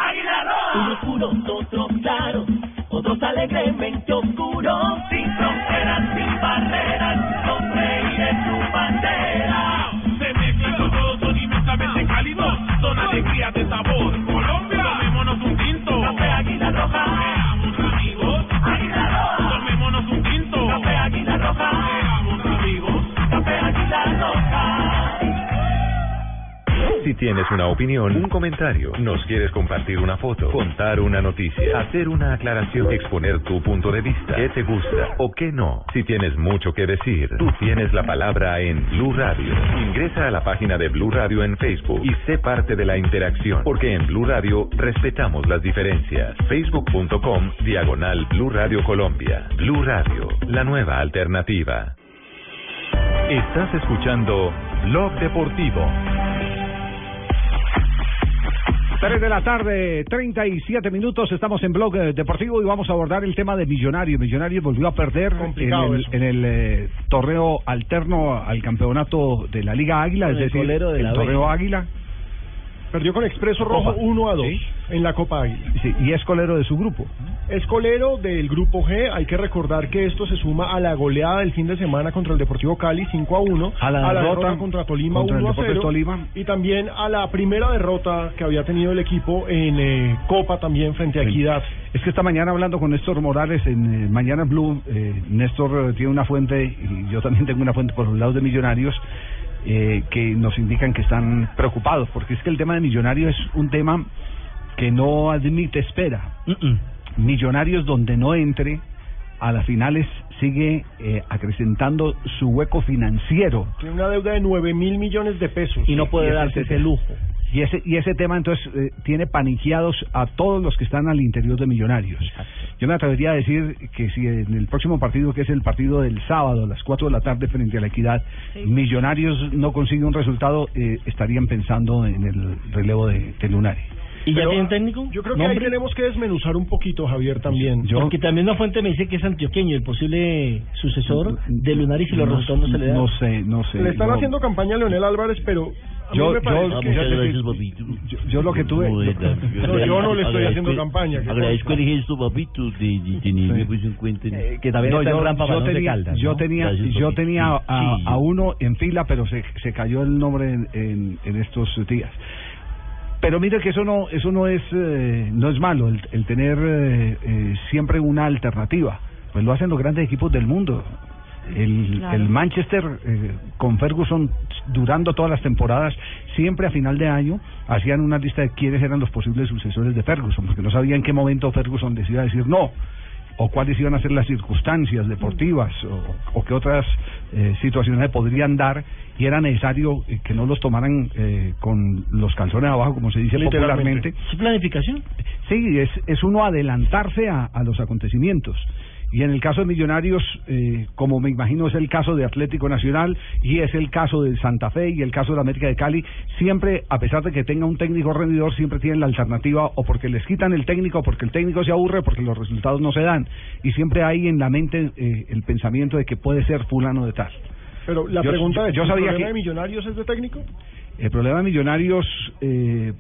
Unos puros, otros claros, otros alegremente oscuros. Sin fronteras, sin barreras, los reyes su bandera. Se mezclan los dos, son inmensamente cálidos, son alegría de sabor. Colombia, tomémonos un tinto. Café Águila Roja. Seamos amigos. Águila Roja. Tomémonos un tinto. Café Águila Roja. Seamos amigos. Café Águila Roja. Si tienes una opinión, un comentario, nos quieres compartir una foto, contar una noticia, hacer una aclaración, exponer tu punto de vista, qué te gusta o qué no. Si tienes mucho que decir, tú tienes la palabra en Blue Radio. Ingresa a la página de Blue Radio en Facebook y sé parte de la interacción, porque en Blue Radio respetamos las diferencias. Facebook.com diagonal Blue Radio Colombia. Blue Radio, la nueva alternativa. Estás escuchando Blog Deportivo. 3 de la tarde, 37 minutos, estamos en Blog eh, Deportivo y vamos a abordar el tema de Millonario. Millonario volvió a perder en el, en el, eh, torneo alterno al campeonato de la Liga Águila, Con es el decir, colero de el torneo Águila. Perdió con Expreso Rojo Copa. 1 a 2 Sí. en la Copa Águila. Sí, y es colero de su grupo. Es colero del grupo G. Hay que recordar que esto se suma a la goleada del fin de semana contra el Deportivo Cali 5 a 1, A la derrota contra Tolima contra el 1 a Deportes 0 Tolima. y también a la primera derrota que había tenido el equipo en eh, Copa también frente a. Equidad. Es que esta mañana hablando con Néstor Morales en eh, Mañana Blue, eh, Néstor eh, tiene una fuente y yo también tengo una fuente por los lados de Millonarios eh, que nos indican que están preocupados porque es que el tema de Millonarios es un tema que no admite espera. Millonarios donde no entre a las finales sigue eh, acrecentando su hueco financiero. Tiene una deuda de 9 mil millones de pesos. Y Y ese, y ese tema entonces eh, tiene paniqueados a todos los que están al interior de Millonarios. Yo me atrevería a decir que si en el próximo partido, que es el partido del sábado a las 4 de la tarde frente a la Equidad, Millonarios no consigue un resultado, eh, estarían pensando en el relevo de, de Lunari. ¿Y ya tiene técnico? Yo creo que ahí tenemos que desmenuzar un poquito, Javier, también. Porque también una fuente me dice que es antioqueño, el posible sucesor de Lunari si los No- resultados no se le dan. No sé, no sé. Le están Yo- haciendo campaña a Leonel Álvarez, pero Yo, yo, yo que... yo- yo lo que tuve... No, yo no le estoy haciendo campaña. que Agradezco el gesto, papito, de, de tenerme pues en cuenta. No, yo, yo tenía, yo tenía, yo tenía a, a uno en fila, pero se, se cayó el nombre en, en, en estos días. Pero mire que eso no, eso no es, eh, no es malo, el, el tener eh, eh, siempre una alternativa. Pues lo hacen los grandes equipos del mundo. El, Claro. el Manchester eh, con Ferguson durando todas las temporadas, siempre a final de año hacían una lista de quiénes eran los posibles sucesores de Ferguson, porque no sabía en qué momento Ferguson decía decir no o cuáles iban a ser las circunstancias deportivas o, o qué otras eh, situaciones le podrían dar y era necesario eh, que no los tomaran eh, con los calzones abajo como se dice Literalmente. popularmente ¿Es planificación? sí es es uno adelantarse a, a los acontecimientos y en el caso de Millonarios, eh, como me imagino es el caso de Atlético Nacional y es el caso de Santa Fe y el caso de la América de Cali, siempre, a pesar de que tenga un técnico rendidor, siempre tienen la alternativa o porque les quitan el técnico, porque el técnico se aburre, porque los resultados no se dan. Y siempre hay en la mente eh, el pensamiento de que puede ser fulano de tal. Pero la Yo- pregunta yo- es, yo ¿el sabía problema que- de Millonarios es de técnico? El problema de Millonarios eh,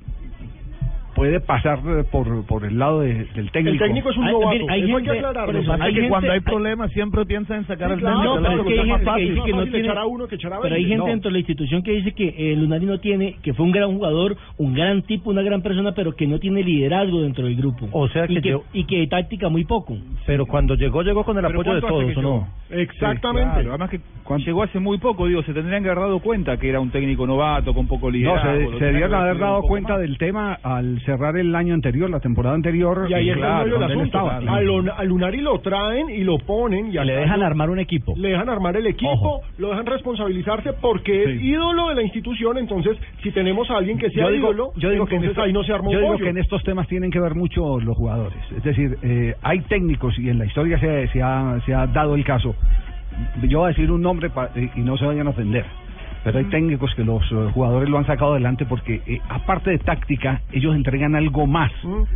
puede pasar eh, por, por el lado de- del técnico. El técnico es un Hay- novato, mire, hay eso hay que gente- aclararlo. eso, hay que gente- cuando hay problemas siempre piensa en sacar Sí, al claro, técnico. pero es que hay gente que dice que no tiene- echar a uno que echar a Pero hay gente No. dentro de la institución que dice que eh, Lunari no tiene, que fue un gran jugador, un gran tipo, una gran persona, pero que no tiene liderazgo dentro del grupo. O sea y que que, yo- y que táctica muy poco. Pero cuando llegó, llegó con el Pero apoyo de ¿cuánto hace todos, que ¿o no? Exactamente. Sí, claro. Además que llegó hace muy poco, digo, se tendrían que haber dado cuenta que era un técnico novato, con poco No, liderazgo. se, lo se que debieron haber dado cuenta del tema al cerrar el año anterior, la temporada anterior. Y ahí está claro, el asunto. estaba. A, Lon- a Lunari lo traen y lo ponen. Y, Y le dejan lo- armar un equipo. Le dejan armar el equipo, Ojo. lo dejan responsabilizarse porque es ídolo de la institución. Entonces, si tenemos a alguien que sea yo digo, ídolo, yo digo que en esto- ahí no se arma yo un digo pollo. que en estos temas tienen que ver mucho los jugadores. Es decir, eh, hay técnicos y en la historia se, se, ha, se ha dado el caso. Yo voy a decir un nombre pa- y no se vayan a ofender. Pero hay técnicos que los eh, jugadores lo han sacado adelante porque, eh, aparte de táctica, ellos entregan algo más,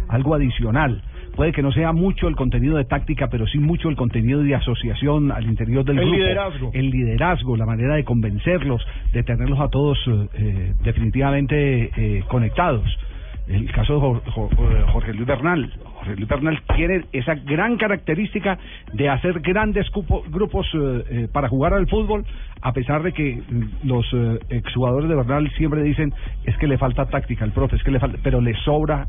algo adicional. Puede que no sea mucho el contenido de táctica, pero sí mucho el contenido de asociación al interior del El grupo. liderazgo. El liderazgo, la manera de convencerlos, de tenerlos a todos eh, eh, definitivamente eh, conectados. El caso de eh, Jorge Luis Bernal. Jorge Luis Bernal tiene esa gran característica de hacer grandes grupos eh, eh, para jugar al fútbol, a pesar de que mm, los eh, exjugadores de Bernal siempre dicen es que le falta táctica al profe, es que le falta, pero le sobra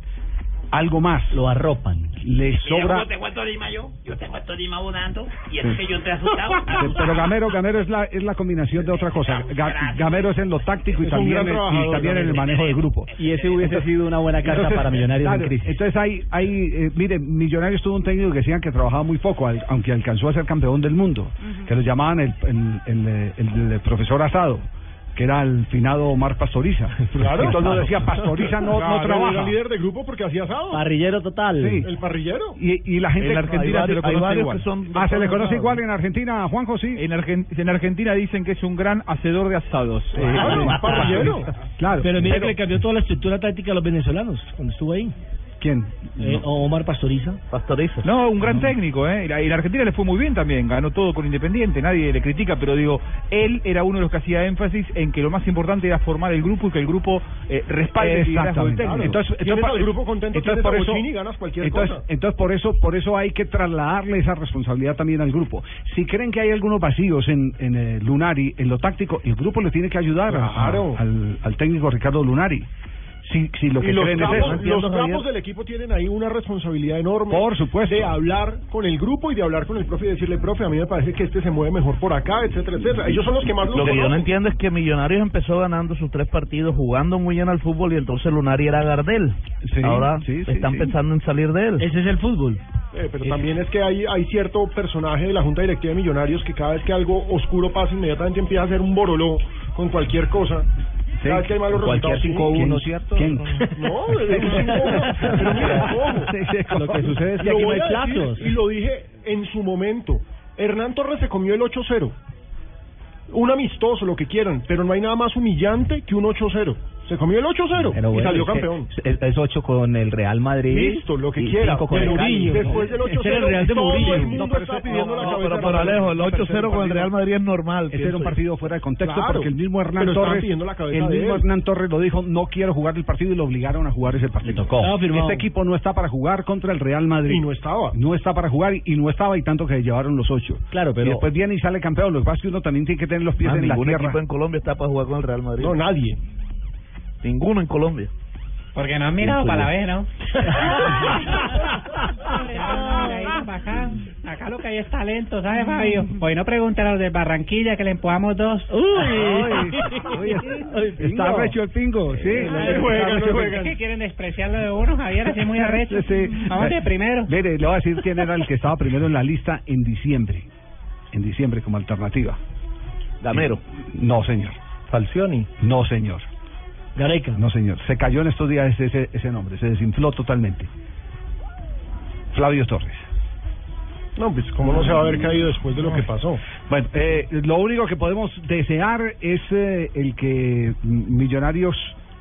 algo más. Lo arropan. Le sobra. cómo tengo a Tolima yo. Yo tengo a Tolima volando y Sí. que yo estoy asustado. Pero Gamero, Gamero es la es la combinación de otra cosa. Ga- Gamero es en lo táctico y Es también en- y también en el manejo de grupo. Y ese hubiese sido una buena carta para Millonarios en claro, crisis. Entonces hay hay eh, mire, Millonarios tuvo un técnico que decían que trabajaba muy poco, al- aunque alcanzó a ser campeón del mundo, que lo llamaban el el, el, el- el profesor Asado que era el finado Omar Pastoriza. Claro. Y todo el mundo decía, Pastoriza no, no Claro, trabaja. Era líder de grupo porque hacía asado. Parrillero total. Sí. El parrillero. Y, y la gente En Argentina se lo conoce igual. Ah, se le conoce igual en Argentina, Juanjo, sí. En, Argen- en Argentina dicen que es un gran hacedor de asados. Eh, Claro, eh, parrillero. Claro. Pero mira Pero- que le cambió toda la estructura táctica a los venezolanos cuando estuvo ahí. ¿Quién? Eh, Omar Pastoriza. Pastoriza. No, un gran técnico, ¿eh? Y la, y la Argentina le fue muy bien también, ganó todo con Independiente, nadie le critica, pero digo, él era uno de los que hacía énfasis en que lo más importante era formar el grupo y que el grupo eh, respalde el liderazgo del Exactamente. técnico. Entonces, al grupo contento, entonces por a eso, y ganas cualquier entonces, cosa. entonces por eso, por eso hay que trasladarle esa responsabilidad también al grupo. Si creen que hay algunos vacíos en, en eh, Lunari, en lo táctico, el grupo le tiene que ayudar a- Claro. a- al, al técnico Ricardo Lunari. Si, si lo que y los creen es capos, eso. los capos del equipo tienen ahí una responsabilidad enorme. Por supuesto. De hablar con el grupo y de hablar con el profe y decirle, profe, a mí me parece que este se mueve mejor por acá, etcétera, etcétera. Ellos son los que más lo, Lo que yo no entiendo es que Millonarios empezó ganando sus tres partidos, jugando muy bien al fútbol y entonces Lunari era Gardel. Sí, Ahora sí, sí, están sí. pensando en salir de él. Ese es el fútbol. Eh, pero también es que hay, hay cierto personaje de la Junta Directiva de Millonarios que cada vez que algo oscuro pasa, inmediatamente empieza a hacer un boroló con cualquier cosa. Cada vez que hay malos Cualquier resultados. 5-1, sí. ¿cierto? ¿Quién? No, es un 5-1. Pero mira, ojo. Lo que sucede es que Lo aquí no hay a decir. Y lo dije en su momento. Hernán Torres se comió el 8-0. Un amistoso, lo que quieran, pero no hay nada más humillante que un 8-0. Se comió el 8-0 y salió campeón. Es 8 con el Real Madrid. Listo, lo que quiera. con el Cali. después del 8-0, Ese era el Real de Murillo. el mundo No, pero está pidiendo la no, cabeza. pero, Hernán. Alejo, el No, pero 8-0 con el Real Madrid es normal. Ese era un partido fuera de contexto Claro, porque el mismo Hernán Torres, pidiendo la cabeza el mismo. Hernán Torres lo dijo, no quiero jugar el partido y lo obligaron a jugar ese partido. firmado. Este equipo no está para jugar contra el Real Madrid. Y no estaba. No está para jugar y no estaba y tanto que se llevaron los ocho. Claro, pero- Y después viene y sale campeón. Lo que pasa es que uno también tiene que tener los pies Ah, en la ningún tierra. equipo en Colombia está para jugar con el Real Madrid. No, nadie. Ninguno en Colombia. Porque no han mirado para la vez, ¿no? acá, acá lo que hay es talento, ¿sabes, Fabio? Hoy no pregunten a los de Barranquilla que le empujamos dos. Uy, está arrecho el pingo, sí. Es que quieren despreciarlo de uno, Javier, así muy arrecho. Sí. Vamos de primero. Mire, le voy a decir quién era el que estaba primero en la lista en diciembre. En diciembre como alternativa. Gamero. No, señor. Falcioni. No, señor. Gareca. No, señor. Se cayó en estos días ese, ese, ese nombre. Se desinfló totalmente. Flavio Torres. No, pues cómo no se va a haber caído después de lo que pasó. Bueno, eh, lo único que podemos desear es eh, el que Millonarios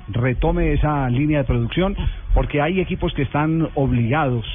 retome esa línea de producción, porque hay equipos que están obligados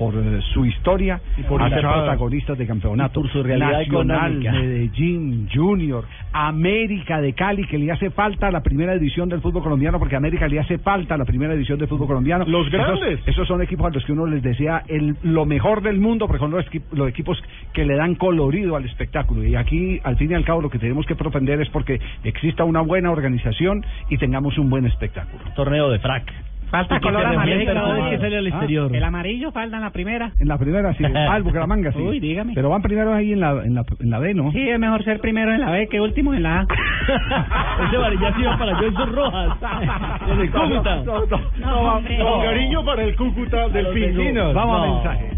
por eh, su historia por a ser protagonistas de campeonato Y por su realidad nacional, económica. Medellín, Junior, América de Cali, que le hace falta a la primera edición del fútbol colombiano, porque a América le hace falta a la primera edición del fútbol colombiano. Los Esos- grandes. Esos, son equipos a los que uno les desea el, lo mejor del mundo, porque son los, los equipos que le dan colorido al espectáculo. Y aquí, al fin y al cabo, lo que tenemos que propender es porque exista una buena organización y tengamos un buen espectáculo. Torneo de frac. Falta que color amarillo. cada vez que sale al Ah. El amarillo falta en la primera. En la primera, sí. Ah, el Bucaramanga, sí. Uy, dígame. Pero van primero ahí en la, en la, en la B, ¿no? Sí, es mejor ser primero en la B que último en la A. Ese varillazo iba para Johnson Rojas. En el Cúcuta. No, no, no, no, con cariño para el Cúcuta del vecinos. Vamos a mensaje.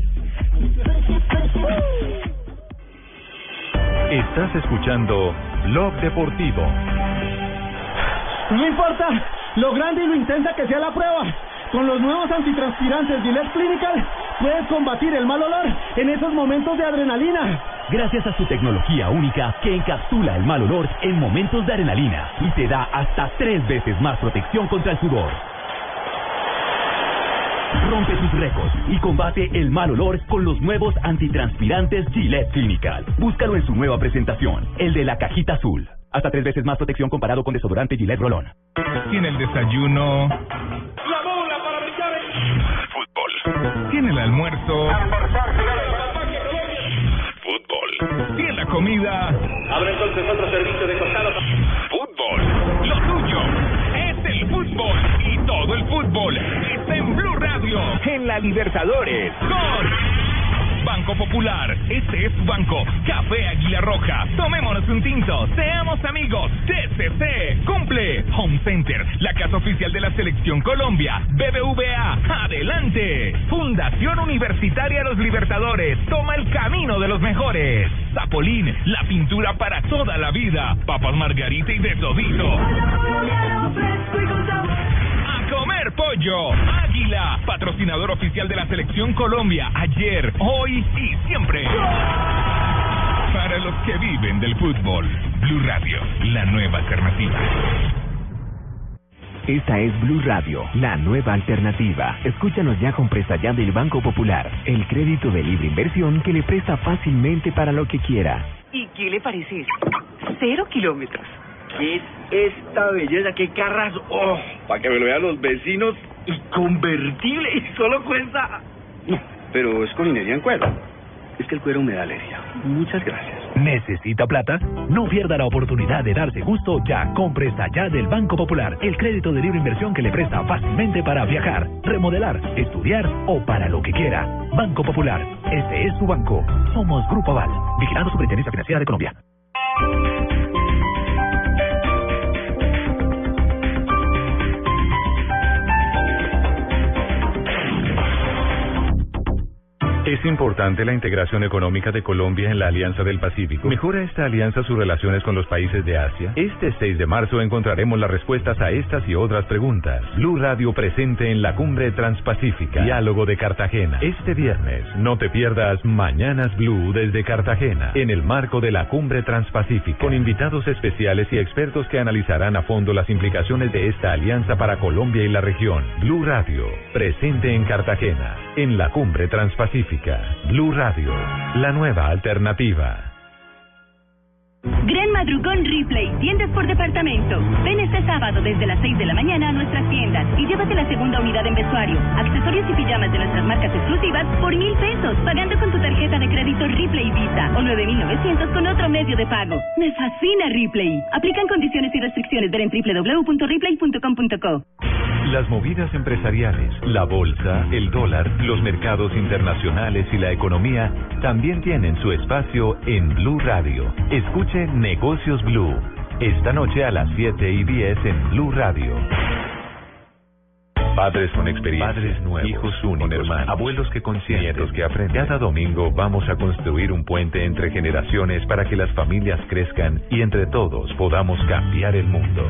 Estás escuchando Blog Deportivo. No importa lo grande y lo intensa que sea la prueba. Con los nuevos antitranspirantes Gillette Clinical puedes combatir el mal olor en esos momentos de adrenalina. Gracias a su tecnología única que encapsula el mal olor en momentos de adrenalina y te da hasta tres veces más protección contra el sudor. Rompe tus récords y combate el mal olor con los nuevos antitranspirantes Gillette Clinical. Búscalo en su nueva presentación, el de la cajita azul. Hasta tres veces más protección comparado con desodorante Gillette Rolón. Tiene el desayuno. La bola para brillar Fútbol. Tiene el almuerzo. Fútbol. Tiene la comida. Abre entonces otro servicio de costado. Fútbol. Lo tuyo es el fútbol. Y todo el fútbol está en Blue Radio. En la Libertadores. Con Banco Popular, este es tu banco. Café Águila Roja, tomémonos un tinto, seamos amigos. TCC, cumple. Home Center, la casa oficial de la Selección Colombia. BBVA, adelante. Fundación Universitaria Los Libertadores, toma el camino de los mejores. Zapolín, la pintura para toda la vida. Papas Margarita y de todito. Comer pollo. Águila, patrocinador oficial de la Selección Colombia. Ayer, hoy y siempre. Para los que viven del fútbol. Blue Radio, la nueva alternativa. Esta es Blue Radio, la nueva alternativa. Escúchanos ya con Presta Ya del Banco Popular, el crédito de libre inversión que le presta fácilmente para lo que quiera. ¿Y qué le parece? Cero kilómetros. ¿Qué es esta belleza? ¿Qué carras? ¡Oh! Para que me lo vean los vecinos. Y convertible. Y solo cuesta... No, pero es con minería en cuero. Es que el cuero me da alergia. Muchas gracias. ¿Necesita plata? No pierda la oportunidad de darse gusto ya. Compre esta ya del Banco Popular, el crédito de libre inversión que le presta fácilmente para viajar, remodelar, estudiar o para lo que quiera. Banco Popular, este es su banco. Somos Grupo Aval, vigilando Superintendencia Financiera de Colombia. Es importante la integración económica de Colombia en la Alianza del Pacífico. ¿Mejora esta alianza sus relaciones con los países de Asia? Este 6 de marzo encontraremos las respuestas a estas y otras preguntas. Blue Radio presente en la Cumbre Transpacífica. Diálogo de Cartagena. Este viernes, no te pierdas Mañanas Blue desde Cartagena, en el marco de la Cumbre Transpacífica, con invitados especiales y expertos que analizarán a fondo las implicaciones de esta alianza para Colombia y la región. Blue Radio, presente en Cartagena, en la Cumbre Transpacífica. Blue Radio, la nueva alternativa. Gran Madrugón Replay, tiendas por departamento. Ven este sábado desde las 6 de la mañana a nuestras tiendas y llévate la segunda unidad en vestuario, accesorios y pijamas de nuestras marcas exclusivas por mil pesos, pagando con tu tarjeta de crédito Replay Visa o 9,900 con otro medio de pago. Me fascina Replay. Aplican condiciones y restricciones. Ver en www.replay.com.co. Las movidas empresariales, la bolsa, el dólar, los mercados internacionales y la economía también tienen su espacio en Blue Radio. Negocios Blue. Esta noche a las 7 y 10 en Blue Radio. Padres con experiencia, padres nuevos, hijos únicos, hermanos, abuelos que consienten, nietos que aprenden. Cada domingo vamos a construir un puente entre generaciones para que las familias crezcan y entre todos podamos cambiar el mundo.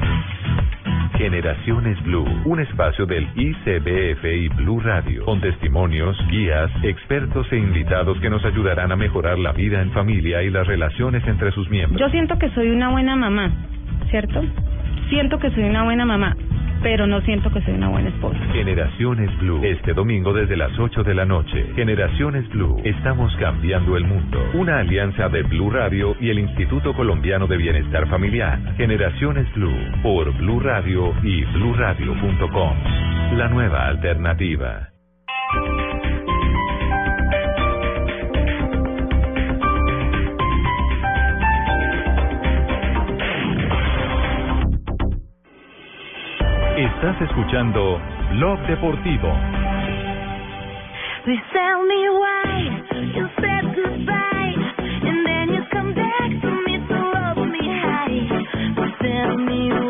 Generaciones Blue, un espacio del ICBF y Blue Radio, con testimonios, guías, expertos e invitados que nos ayudarán a mejorar la vida en familia y las relaciones entre sus miembros. Yo siento que soy una buena mamá, ¿cierto? Siento que soy una buena mamá, pero no siento que soy una buena esposa. Generaciones Blue, este domingo desde las 8 de la noche. Generaciones Blue, estamos cambiando el mundo. Una alianza de Blue Radio y el Instituto Colombiano de Bienestar Familiar. Generaciones Blue, por Blue Radio y bluradio.com. La nueva alternativa.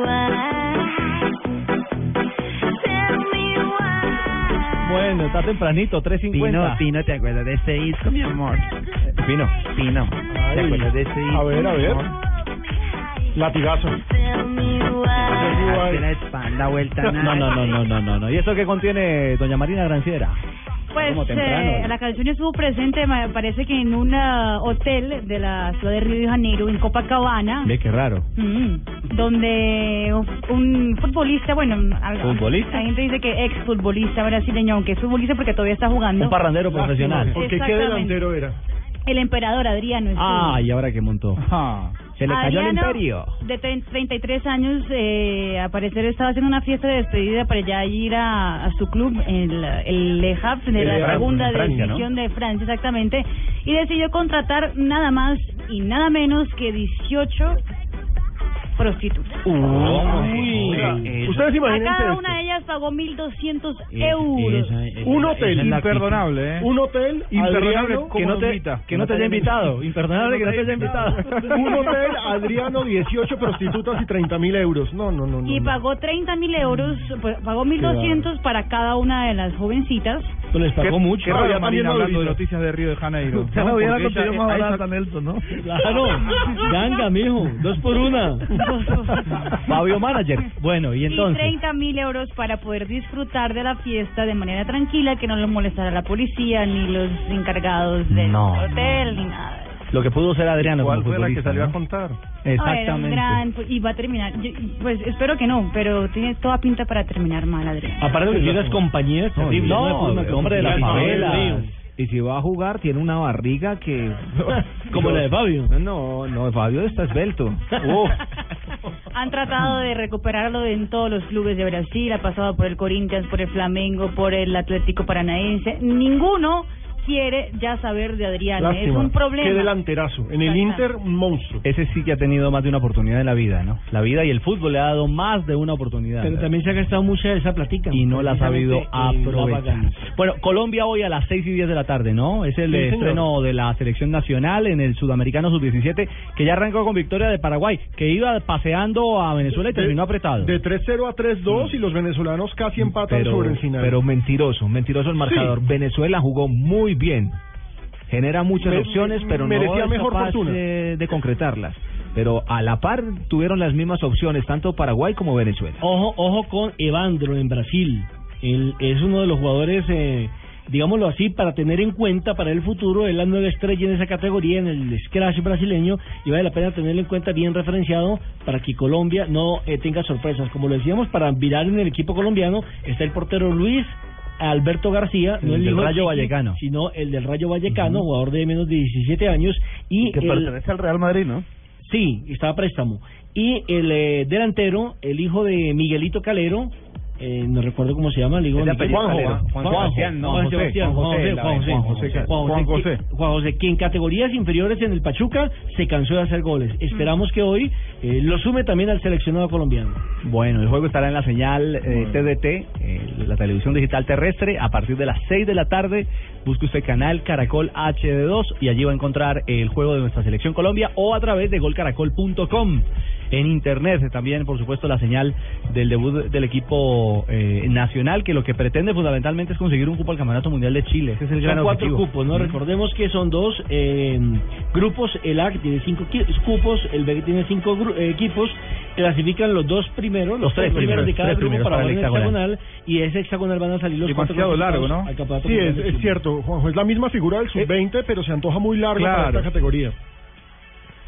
Why. Tell me why. Bueno, está tempranito, 3.50. Pino, Pino, ¿te acuerdas de este disco, mi amor? Pino. Pino, ¿te acuerdas de este disco? A ver, a mi ver. amor? Latigazo. Espalda vuelta No, no, no, no, no, no, no. ¿Y eso qué contiene doña Marina Granciera? Pues eh, la canción estuvo presente, me parece que en un ah, hotel de la ciudad de Río de Janeiro, en Copacabana, Ve qué raro. mm, donde un futbolista, bueno, ¿Futbolista? la gente dice que ex futbolista brasileño, aunque es futbolista porque todavía está jugando. Un parrandero profesional. Porque qué delantero era. El emperador Adriano. Ah, y ahora que montó. Se le cayó el imperio. De tre- 33 años, eh, a parecer estaba haciendo una fiesta de despedida para ya ir a, a su club, el, el Le Havre, de la segunda Francia, división de Francia, exactamente, y decidió contratar nada más y nada menos que 18 prostitutas. Uy. Ustedes imagínense A cada esto. una de ellas pagó 1.200 euros. Un hotel. esa es la Imperdonable, ¿eh? Un hotel. Imperdonable Adriano, que no te- invita. que no te haya invitado. Imperdonable que no te haya invitado. Un hotel, Adriano, 18 prostitutas y 30 mil euros. No, no, no. no Y pagó 30 mil euros, pues, pagó 1.200 para cada una de las jovencitas. Pues les pagó mucho. Qué rabia Marina hablando de noticias de Río de Janeiro. Usted no hubiera conseguido más barata, Nelson, ¿no? Claro, ganga, mijo, dos por una. Fabio Manager. Bueno, y Y entonces. 30 mil euros para poder disfrutar de la fiesta de manera tranquila, que no lo molestara la policía, ni los encargados del No, hotel, ni nada. Lo que pudo ser Adriano ¿Cuál como fue la que salió ¿no? a contar? Ah, Exactamente. gran, y va a terminar, yo- pues espero que no, pero tiene toda pinta para terminar mal, Adrián. Aparte que tiene las compañías No, no, que- hombre de la favela. Y si va a jugar, tiene una barriga que. Como la de Fabio. No, no, Fabio está esbelto. Han tratado de recuperarlo en todos los clubes de Brasil, ha pasado por el Corinthians, por el Flamengo, por el Atlético Paranaense. Ninguno quiere ya saber de Adrián, es un problema. Qué delanterazo. En el Inter, un monstruo. Ese sí que ha tenido más de una oportunidad en la vida, ¿no? La vida y el fútbol le ha dado más de una oportunidad. Pero también se ha gastado mucha de esa platica. y no la ha sabido aprovechar. Bueno, Colombia hoy a las 6 y 10 de la tarde, ¿no? Es el Sí, señor. estreno de la selección nacional en el Sudamericano Sub-17, que ya arrancó con victoria de Paraguay, que iba paseando a Venezuela y terminó apretado. De 3-0 a 3-2 y los venezolanos casi empatan sobre el final. pero mentiroso, mentiroso el marcador. Venezuela jugó muy bien. Genera muchas Me- opciones, pero no es mejor capaz fortuna. eh, de concretarlas. Pero a la par tuvieron las mismas opciones, tanto Paraguay como Venezuela. Ojo, ojo con Evandro en Brasil. Él es uno de los jugadores, eh, digámoslo así, para tener en cuenta para el futuro. Es la nueva estrella en esa categoría, en el scratch brasileño, y vale la pena tenerlo en cuenta bien referenciado para que Colombia no eh, tenga sorpresas. Como lo decíamos, para virar en el equipo colombiano está el portero Luis. Alberto García, no el del Rayo Chiqui, Vallecano. sino el del Rayo Vallecano, jugador de menos de 17 años y Que el- pertenece al Real Madrid, ¿no? Sí, estaba a préstamo. Y el eh, delantero, el hijo de Miguelito Calero, eh, no recuerdo cómo se llama, Miguel apellido Calero. Calero. Juan Sebastián, no, Juan Sebastián, Juan Juan José, Juan José, Juan José, Juan Juan José, José. que- Juan en categorías inferiores en el Pachuca se cansó de hacer goles. Esperamos que hoy eh, lo sume también al seleccionado colombiano. Bueno, el juego estará en la señal eh, TDT, eh, la televisión digital terrestre, a partir de las 6 de la tarde. Busque usted canal Caracol HD2 y allí va a encontrar el juego de nuestra selección Colombia o a través de golcaracol.com. En internet también, por supuesto, la señal del debut del equipo eh, nacional, que lo que pretende fundamentalmente es conseguir un cupo al Campeonato Mundial de Chile. Ese es el gran Son cuatro objetivo. cupos, ¿no? Mm. Recordemos que son dos eh, grupos. El A que tiene cinco cupos, el B que tiene cinco gru- eh, equipos. Clasifican los dos primeros, los, Los tres primeros, de cada tres grupo para para el hexagonal. hexagonal. Y ese hexagonal van a salir los cuatro Demasiado largo, ¿no? al Campeonato Sí, Mundial es, de es Chile. cierto, Juanjo. Es la misma figura del sub-20, pero se antoja muy largo para Claro. esta categoría.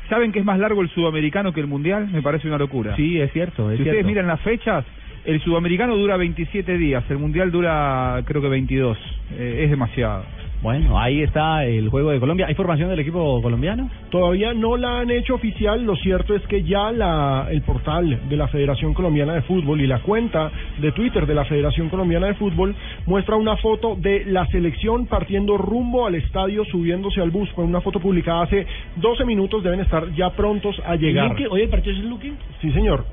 ¿Saben que es más largo el sudamericano que el mundial? Me parece una locura. Sí, es cierto, es si ustedes miran las fechas, el sudamericano dura 27 días, el mundial dura creo que 22. Eh, es demasiado. Bueno, ahí está el juego de Colombia. ¿Hay formación del equipo colombiano? Todavía no la han hecho oficial, lo cierto es que ya la, el portal de la Federación Colombiana de Fútbol y la cuenta de Twitter de la Federación Colombiana de Fútbol muestra una foto de la selección partiendo rumbo al estadio, subiéndose al bus. Fue una foto publicada hace 12 minutos, deben estar ya prontos a llegar. ¿Hoy el partido es el Luque? Sí, señor.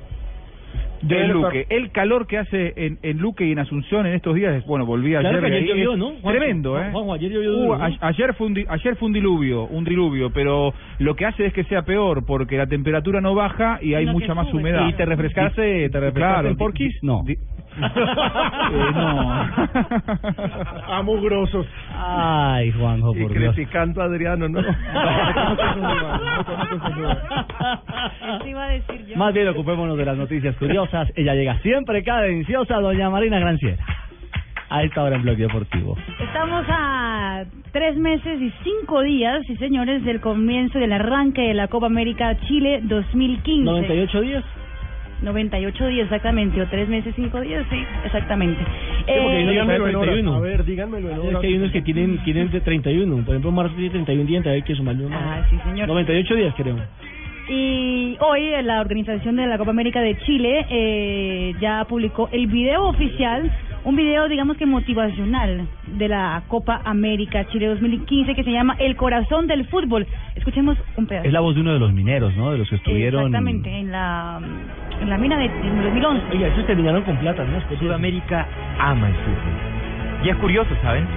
De Luque. El calor que hace en, en Luque y en Asunción en estos días, es- bueno, volví ayer. Claro que ayer llovió, ¿no? Tremendo, ¿eh? Juanjo, ayer llovió Uh, ayer, fue un, ayer fue un diluvio, un diluvio, pero lo que hace es que sea peor, porque la temperatura no baja y hay mucha más humedad. ¿Y te refrescaste, te refrescaste Claro, en Porquis? No. di- Eh, no. Ah, mugrosos. Ay, Juanjo, Y por Dios. criticando a Adriano, ¿no? Más bien ocupémonos de las noticias curiosas. Ella llega siempre cadenciosa, doña Marina Granciera. A esta hora en Bloque Deportivo. Estamos a tres meses y cinco días, sí señores, del comienzo del arranque de la Copa América Chile 2015. 98 días. 98 días exactamente, o tres meses, cinco días, sí, exactamente. Eh, díganmelo en. 31. A ver, díganmelo en Es horas. que hay unos que tienen, tienen de 31. Por ejemplo, marzo tiene 31 días, entonces hay que sumarle uno. Ah, sí, señor. 98 días, creo. Y hoy la organización de la Copa América de Chile eh, ya publicó el video oficial un video, digamos que motivacional de la Copa América Chile 2015 que se llama El corazón del fútbol. Escuchemos un pedazo. Es la voz de uno de los mineros, ¿no? De los que estuvieron... Exactamente, en la, en la mina de en 2011. Oiga, esos terminaron con plata, ¿no? Sudamérica ama el fútbol. Y es curioso, ¿saben?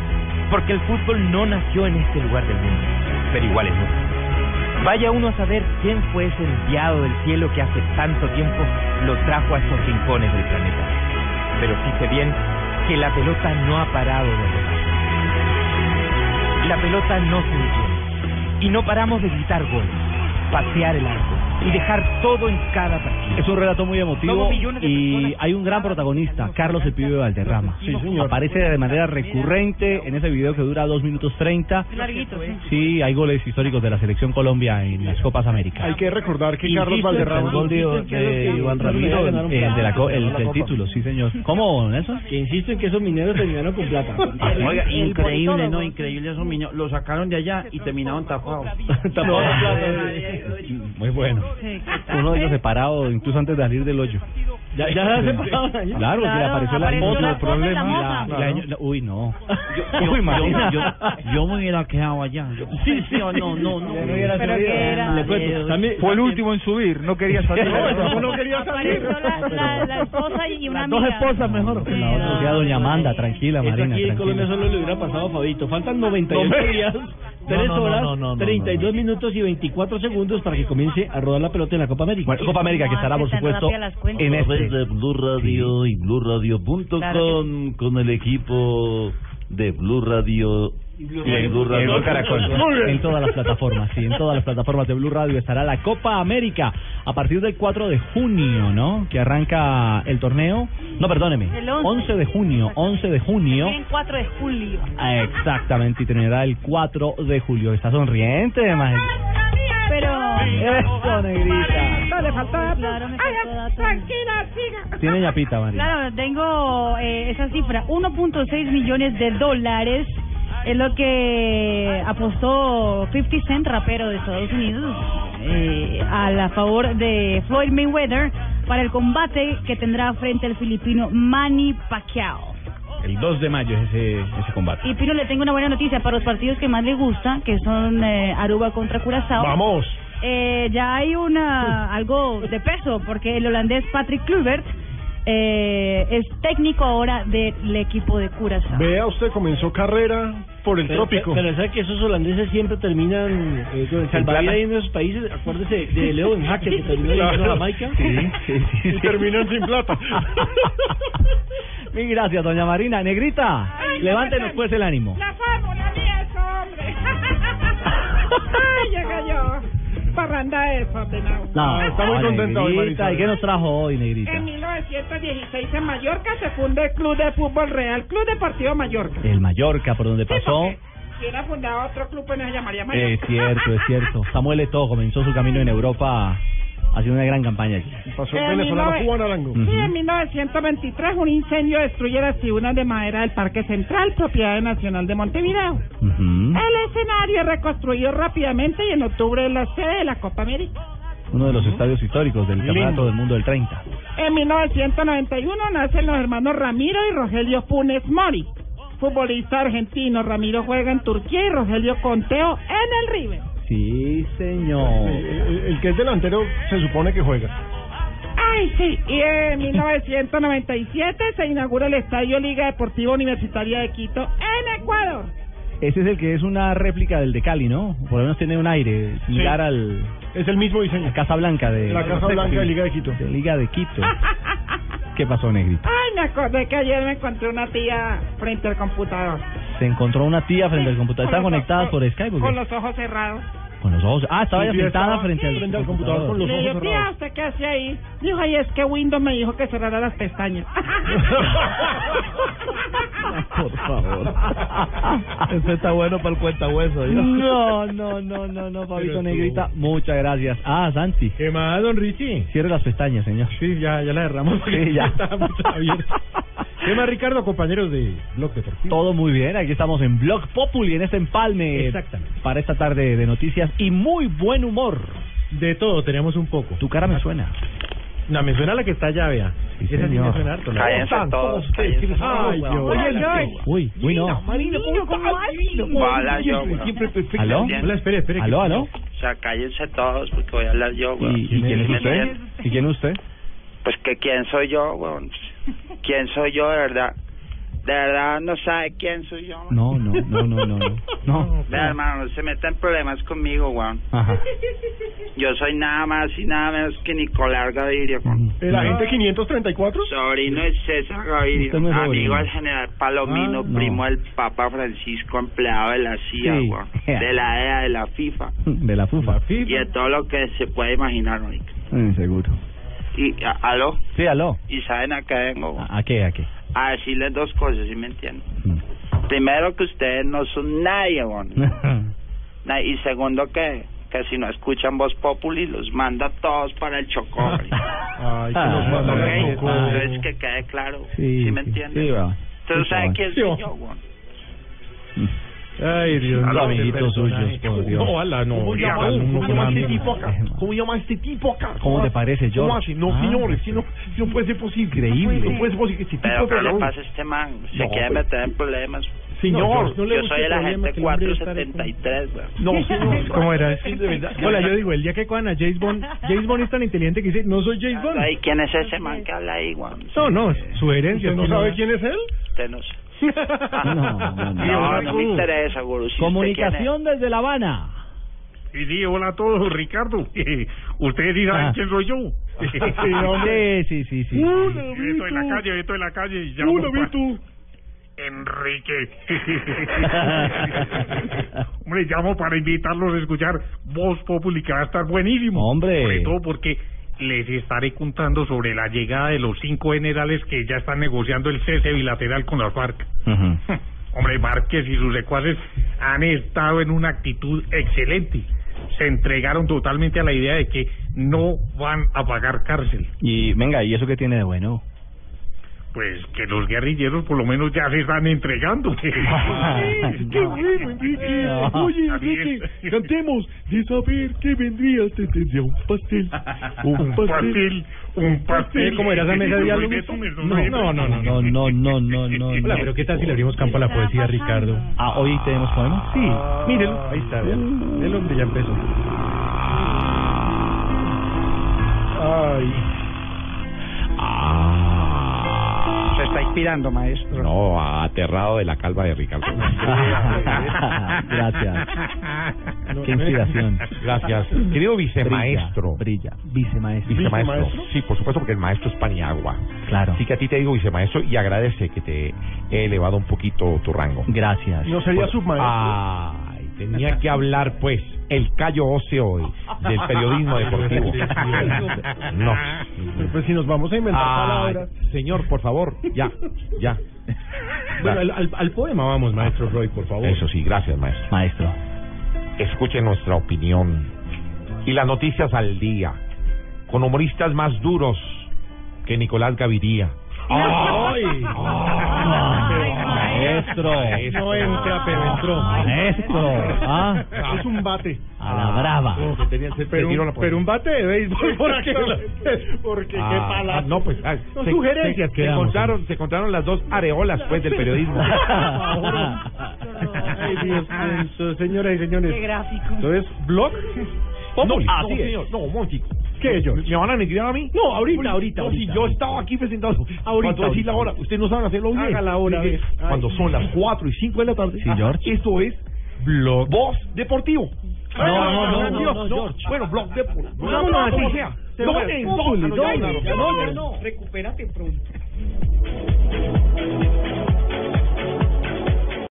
Porque el fútbol no nació en este lugar del mundo, pero igual es mucho. Vaya uno a saber quién fue ese enviado del cielo que hace tanto tiempo lo trajo a estos rincones del planeta. Pero fíjese bien que la pelota no ha parado de rodar. La pelota no se detiene. Y no paramos de gritar goles, patear el arco y dejar todo en cada partido. Es un relato muy emotivo y hay un gran protagonista, Carlos el Pibe Valderrama. Sí, señor. Aparece de manera recurrente en ese video que dura 2 minutos 30. Larguito, sí. Sí, hay goles históricos de la selección Colombia en las Copas Américas. Hay que recordar que Carlos Valderrama... el gol de, de Iván Ramiro, el, el de la el del título, sí señor. ¿Cómo, Nelson? Que insisto en que esos mineros terminaron con plata. Oiga, increíble. ¿no? Increíble esos niños. Lo sacaron de allá y terminaron tapados. Tapados. Muy bueno. Uno de ellos separado incluso antes de salir del hoyo. Ya, ya se separado allá. Claro, que le apareció la moto, el problema. La- la- la- uy, no. Yo, Uy, imagina. yo, yo me hubiera quedado allá. Sí, sí, no, no, no. Pero que era- Le cuento, también fue el último en subir, no quería salir. No, no quería salir. La, la, la esposa y una Las dos amiga. esposas mejor. La otra doña Amanda, tranquila, Marina, aquí en Colombia solo le hubiera pasado a Fabito. Faltan 98 No me- días, No, 3 no, no, horas, no, no, no, 32 minutos y 24 segundos para que comience a rodar la pelota en la Copa América. Bueno, Copa América que estará, por supuesto, en este. de Blue Radio y BlueRadio.com Claro con el equipo de Blue Radio y en Blue Radio Blue Caracol. En todas las plataformas, sí, en todas las plataformas de Blue Radio estará la Copa América a partir del 4 de junio, ¿no? Que arranca el torneo. No, perdóneme. El 11. 11 de junio, 11 de junio. En 4 de julio. Exactamente, y terminará el 4 de julio. Está sonriente, Magel. Pero... Eso, negrita. le falta Claro, me. Tranquila, siga. Tiene ñapita, María. Claro, tengo eh, esa cifra, 1.6 millones de dólares es lo que apostó 50 Cent, rapero de Estados Unidos, eh, a la favor de Floyd Mayweather para el combate que tendrá frente al filipino Manny Pacquiao. El 2 de mayo es ese, ese combate. Y Pino le tengo una buena noticia para los partidos que más le gusta, que son eh, Aruba contra Curazao. Vamos. Eh, ya hay una algo de peso porque el holandés Patrick Kluivert eh, es técnico ahora del equipo de Curazao. Vea usted, comenzó carrera por el Pero, trópico. pero sabe que esos holandeses siempre terminan eh, con el salvavidas ahí en esos países. Acuérdese de Leo en Jaque que terminó Claro. en Jamaica. Sí, sí, sí. Y terminan sin plata. Mil gracias, doña Marina. Negrita, levántenos pues el ánimo. La fórmula mía es hombre. Ay, llega yo. Parranda desordenado. No, está muy no, contenta hoy, Negrita. Marisol. ¿Y qué nos trajo hoy, Negrita? En 1916 en Mallorca se funda el Club de Fútbol Real, Club Deportivo Mallorca. El Mallorca, por donde pasó. Si hubiera fundado otro club, pues no se llamaría Es Mallorca. cierto, es cierto. Samuel Eto'o comenzó su camino en Europa haciendo una gran campaña allí. Pasó Eh, venezolano mi Juan Arango. Sí, en 1923 un incendio destruye las tribunas de madera del Parque Central, propiedad nacional de Montevideo. El escenario es reconstruido rápidamente y en octubre es la sede de la Copa América. Uno de los estadios históricos del Campeonato del Mundo del 30. En 1991 nacen los hermanos Ramiro y Rogelio Funes Mori. Futbolista argentino, Ramiro juega en Turquía y Rogelio Conteo en el River. Sí, señor. El, el que es delantero se supone que juega. Ay, sí. Y en 1997 se inaugura el Estadio Liga Deportiva Universitaria de Quito en Ecuador. Ese es el que es una réplica del de Cali, ¿no? Por lo menos tiene un aire similar al... Es el mismo diseño. La Casa Blanca de... La Casa Blanca de Liga de Quito. De Liga de Quito. ¿Qué pasó, Negrita? Ay, me acordé que ayer me encontré una tía frente al computador. Se encontró una tía frente al computador. ¿Están conectadas por Skype Con los ojos cerrados. Con los ojos. Ah, estaba ya sentada estaba frente al, frente al computador con los Le ojos digo, tía, cerrados. ¿usted qué hace ahí? Dijo, ay, es que Windows me dijo que cerrara las pestañas. Por favor. Eso está bueno para el cuenta hueso. No, no, no, no, no, Fabito Negrita. Muchas gracias. Ah, Santi. ¿Qué más, don Richie? Cierre las pestañas, señor. Sí, ya, ya la derramos. Sí, ya. Estamos abiertos. ¿Qué más, Ricardo, compañeros de Blog Deportivo? Todo muy bien, aquí estamos en Blog Populi, en este empalme Exactamente. para esta tarde de noticias y muy buen humor. De todo, teníamos un poco. Tu cara me suena. No, me suena la que está allá, vea. Esa sí me suena harto, ¿no? Cállense ¿Cómo están todos, Ay, weón. Oye. Uy, uy, no. Marina, ¿cómo estás? Hola, yo. Siempre perfecto. ¿Aló? Hola, espere, espere. ¿Aló, ¿Aló? O sea, cállense todos porque voy a hablar yo, weón. ¿Y, y quién es ¿Me usted? ¿Y quién es usted? Pues que quién soy yo, weón. ¿Quién soy yo, de verdad? De verdad no sabe quién soy yo. No, no, no, no, no, no. No. Vea, hermano, no se meta en problemas conmigo, weón. Ajá. Yo soy nada más y nada menos que Nicolás Gaviria, weón. ¿El agente 534? Sobrino de César Gaviria, Usted no es amigo sobrino. del general Palomino, Ah, no. primo del Papa Francisco, empleado de la CIA, Sí. weón, de la EA, de la FIFA De la FUFA. y de todo lo que se puede imaginar, marica. Mm, seguro. Y, a- ¿aló? Sí, aló. ¿Y saben a qué vengo? weón? ¿A qué, a qué? A decirles dos cosas, ¿sí me entienden? Mm. Primero, que ustedes no son nadie, weón. Na- Y segundo, que que si no escuchan Voz Populi, los manda a todos para el Chocó. Ay, que los mandan al Chocó. Entonces, que quede claro. Sí, ¿Sí, me sí, entienden? sí, weón. Entonces, ¿sabe quién soy yo, weón? Ay, Dios Aló, amiguitos suyos, por Dios. No, ala, no. ¿Cómo llama, ¿cómo llama este tipo acá? ¿Cómo llama este tipo acá? ¿Cómo te parece, hace? No, Ah. señores, si no, si no puede ser posible. Increíble. No puede ser posible que este Pero, ¿qué le pasa a este man? Se No, quiere pues- meter en problemas. Señor, yo, no yo busque soy el agente que el hombre estará 473, weón. No, señor. ¿Cómo era? Es que de verdad. Hola, yo digo, el día que cojan a James Bond, James Bond es tan inteligente que dice, no soy James Bond. Ay, ¿quién es ese man que habla ahí, weón? No, no, es su herencia. ¿Usted no sabe quién es él? Usted no sé. No, no, no. No, no me interesa, gurú. Si Comunicación desde La Habana. Y sí, hola a todos, Ricardo. Ustedes sí saben Ah. quién soy yo. Sí, sí, sí, sí. Veto de la calle, Veto de la calle. y Hola. Enrique. Hombre, llamo para invitarlos a escuchar Voz Populi, que va a estar buenísimo. Hombre. Sobre todo porque les estaré contando sobre la llegada de los cinco generales que ya están negociando el cese bilateral con las FARC. Hombre, Márquez y sus secuaces han estado en una actitud excelente. Se entregaron totalmente a la idea de que no van a pagar cárcel. Y venga, ¿y eso qué tiene de bueno? Pues que los guerrilleros por lo menos ya se están entregando. ¡Qué bueno, Enrique! Oye, Enrique, cantemos de saber qué vendría, te tendría un pastel. Un pastel. Un pastel. ¿Cómo era esa mesa de diálogo? No, no, no, no, no, no, no, no. Hola, pero ¿qué tal si le abrimos campo a la poesía, Ricardo? Ah, ¿hoy tenemos poema? Sí, mírenlo. Ahí está, vean. El hombre ya empezó. Ay. Ah está inspirando, maestro. No, aterrado de la calva de Ricardo. Gracias. Qué inspiración. Gracias. Querido vicemaestro. Brilla, vicemaestro. Vicemaestro. Sí, por supuesto, porque el maestro es Paniagua. Claro. Así que a ti te digo vicemaestro y agradece que te he elevado un poquito tu rango. Gracias. ¿No sería Pues, submaestro? Ay, tenía que hablar, pues, el callo óseo hoy del periodismo deportivo. No. Pues si nos vamos a inventar palabras. señor, por favor, ya, ya. Bueno, al, al- al poema vamos, maestro Roy, por favor. Eso sí, gracias, maestro. Maestro. Escuche nuestra opinión y las noticias al día, con humoristas más duros que Nicolás Gaviria. ¡Ay! Maestro. No entra, pero entró. Maestro. Ah. Es un bate. A la brava. Pero, un, pero un bate de béisbol. ¿Por qué? Porque qué Ah, palabra. ah, no, pues ah, Son se, sugerencias se, que se damos. encontraron, se encontraron las dos areolas pues del periodismo. Ay, Dios mío, señoras y señores. Qué gráfico. Entonces, blog. Populi. No, Así no, es. señor, no, Montico. ¿Qué, yo? ¿Me van a negrear a mí? No, ahorita, ahorita, no, ahorita. si yo estaba aquí presentando. Ahorita, Cuando decir la hora, ustedes no saben hacerlo bien. Haga la hora. Cuando son las 4 y 5 de la tarde. Sí, George. Esto es Blog Voz Deportivo. No, no, no, no, no, George. Bueno, Blog Deportivo. No, no, así. sea. No, no, no. Recupérate pronto.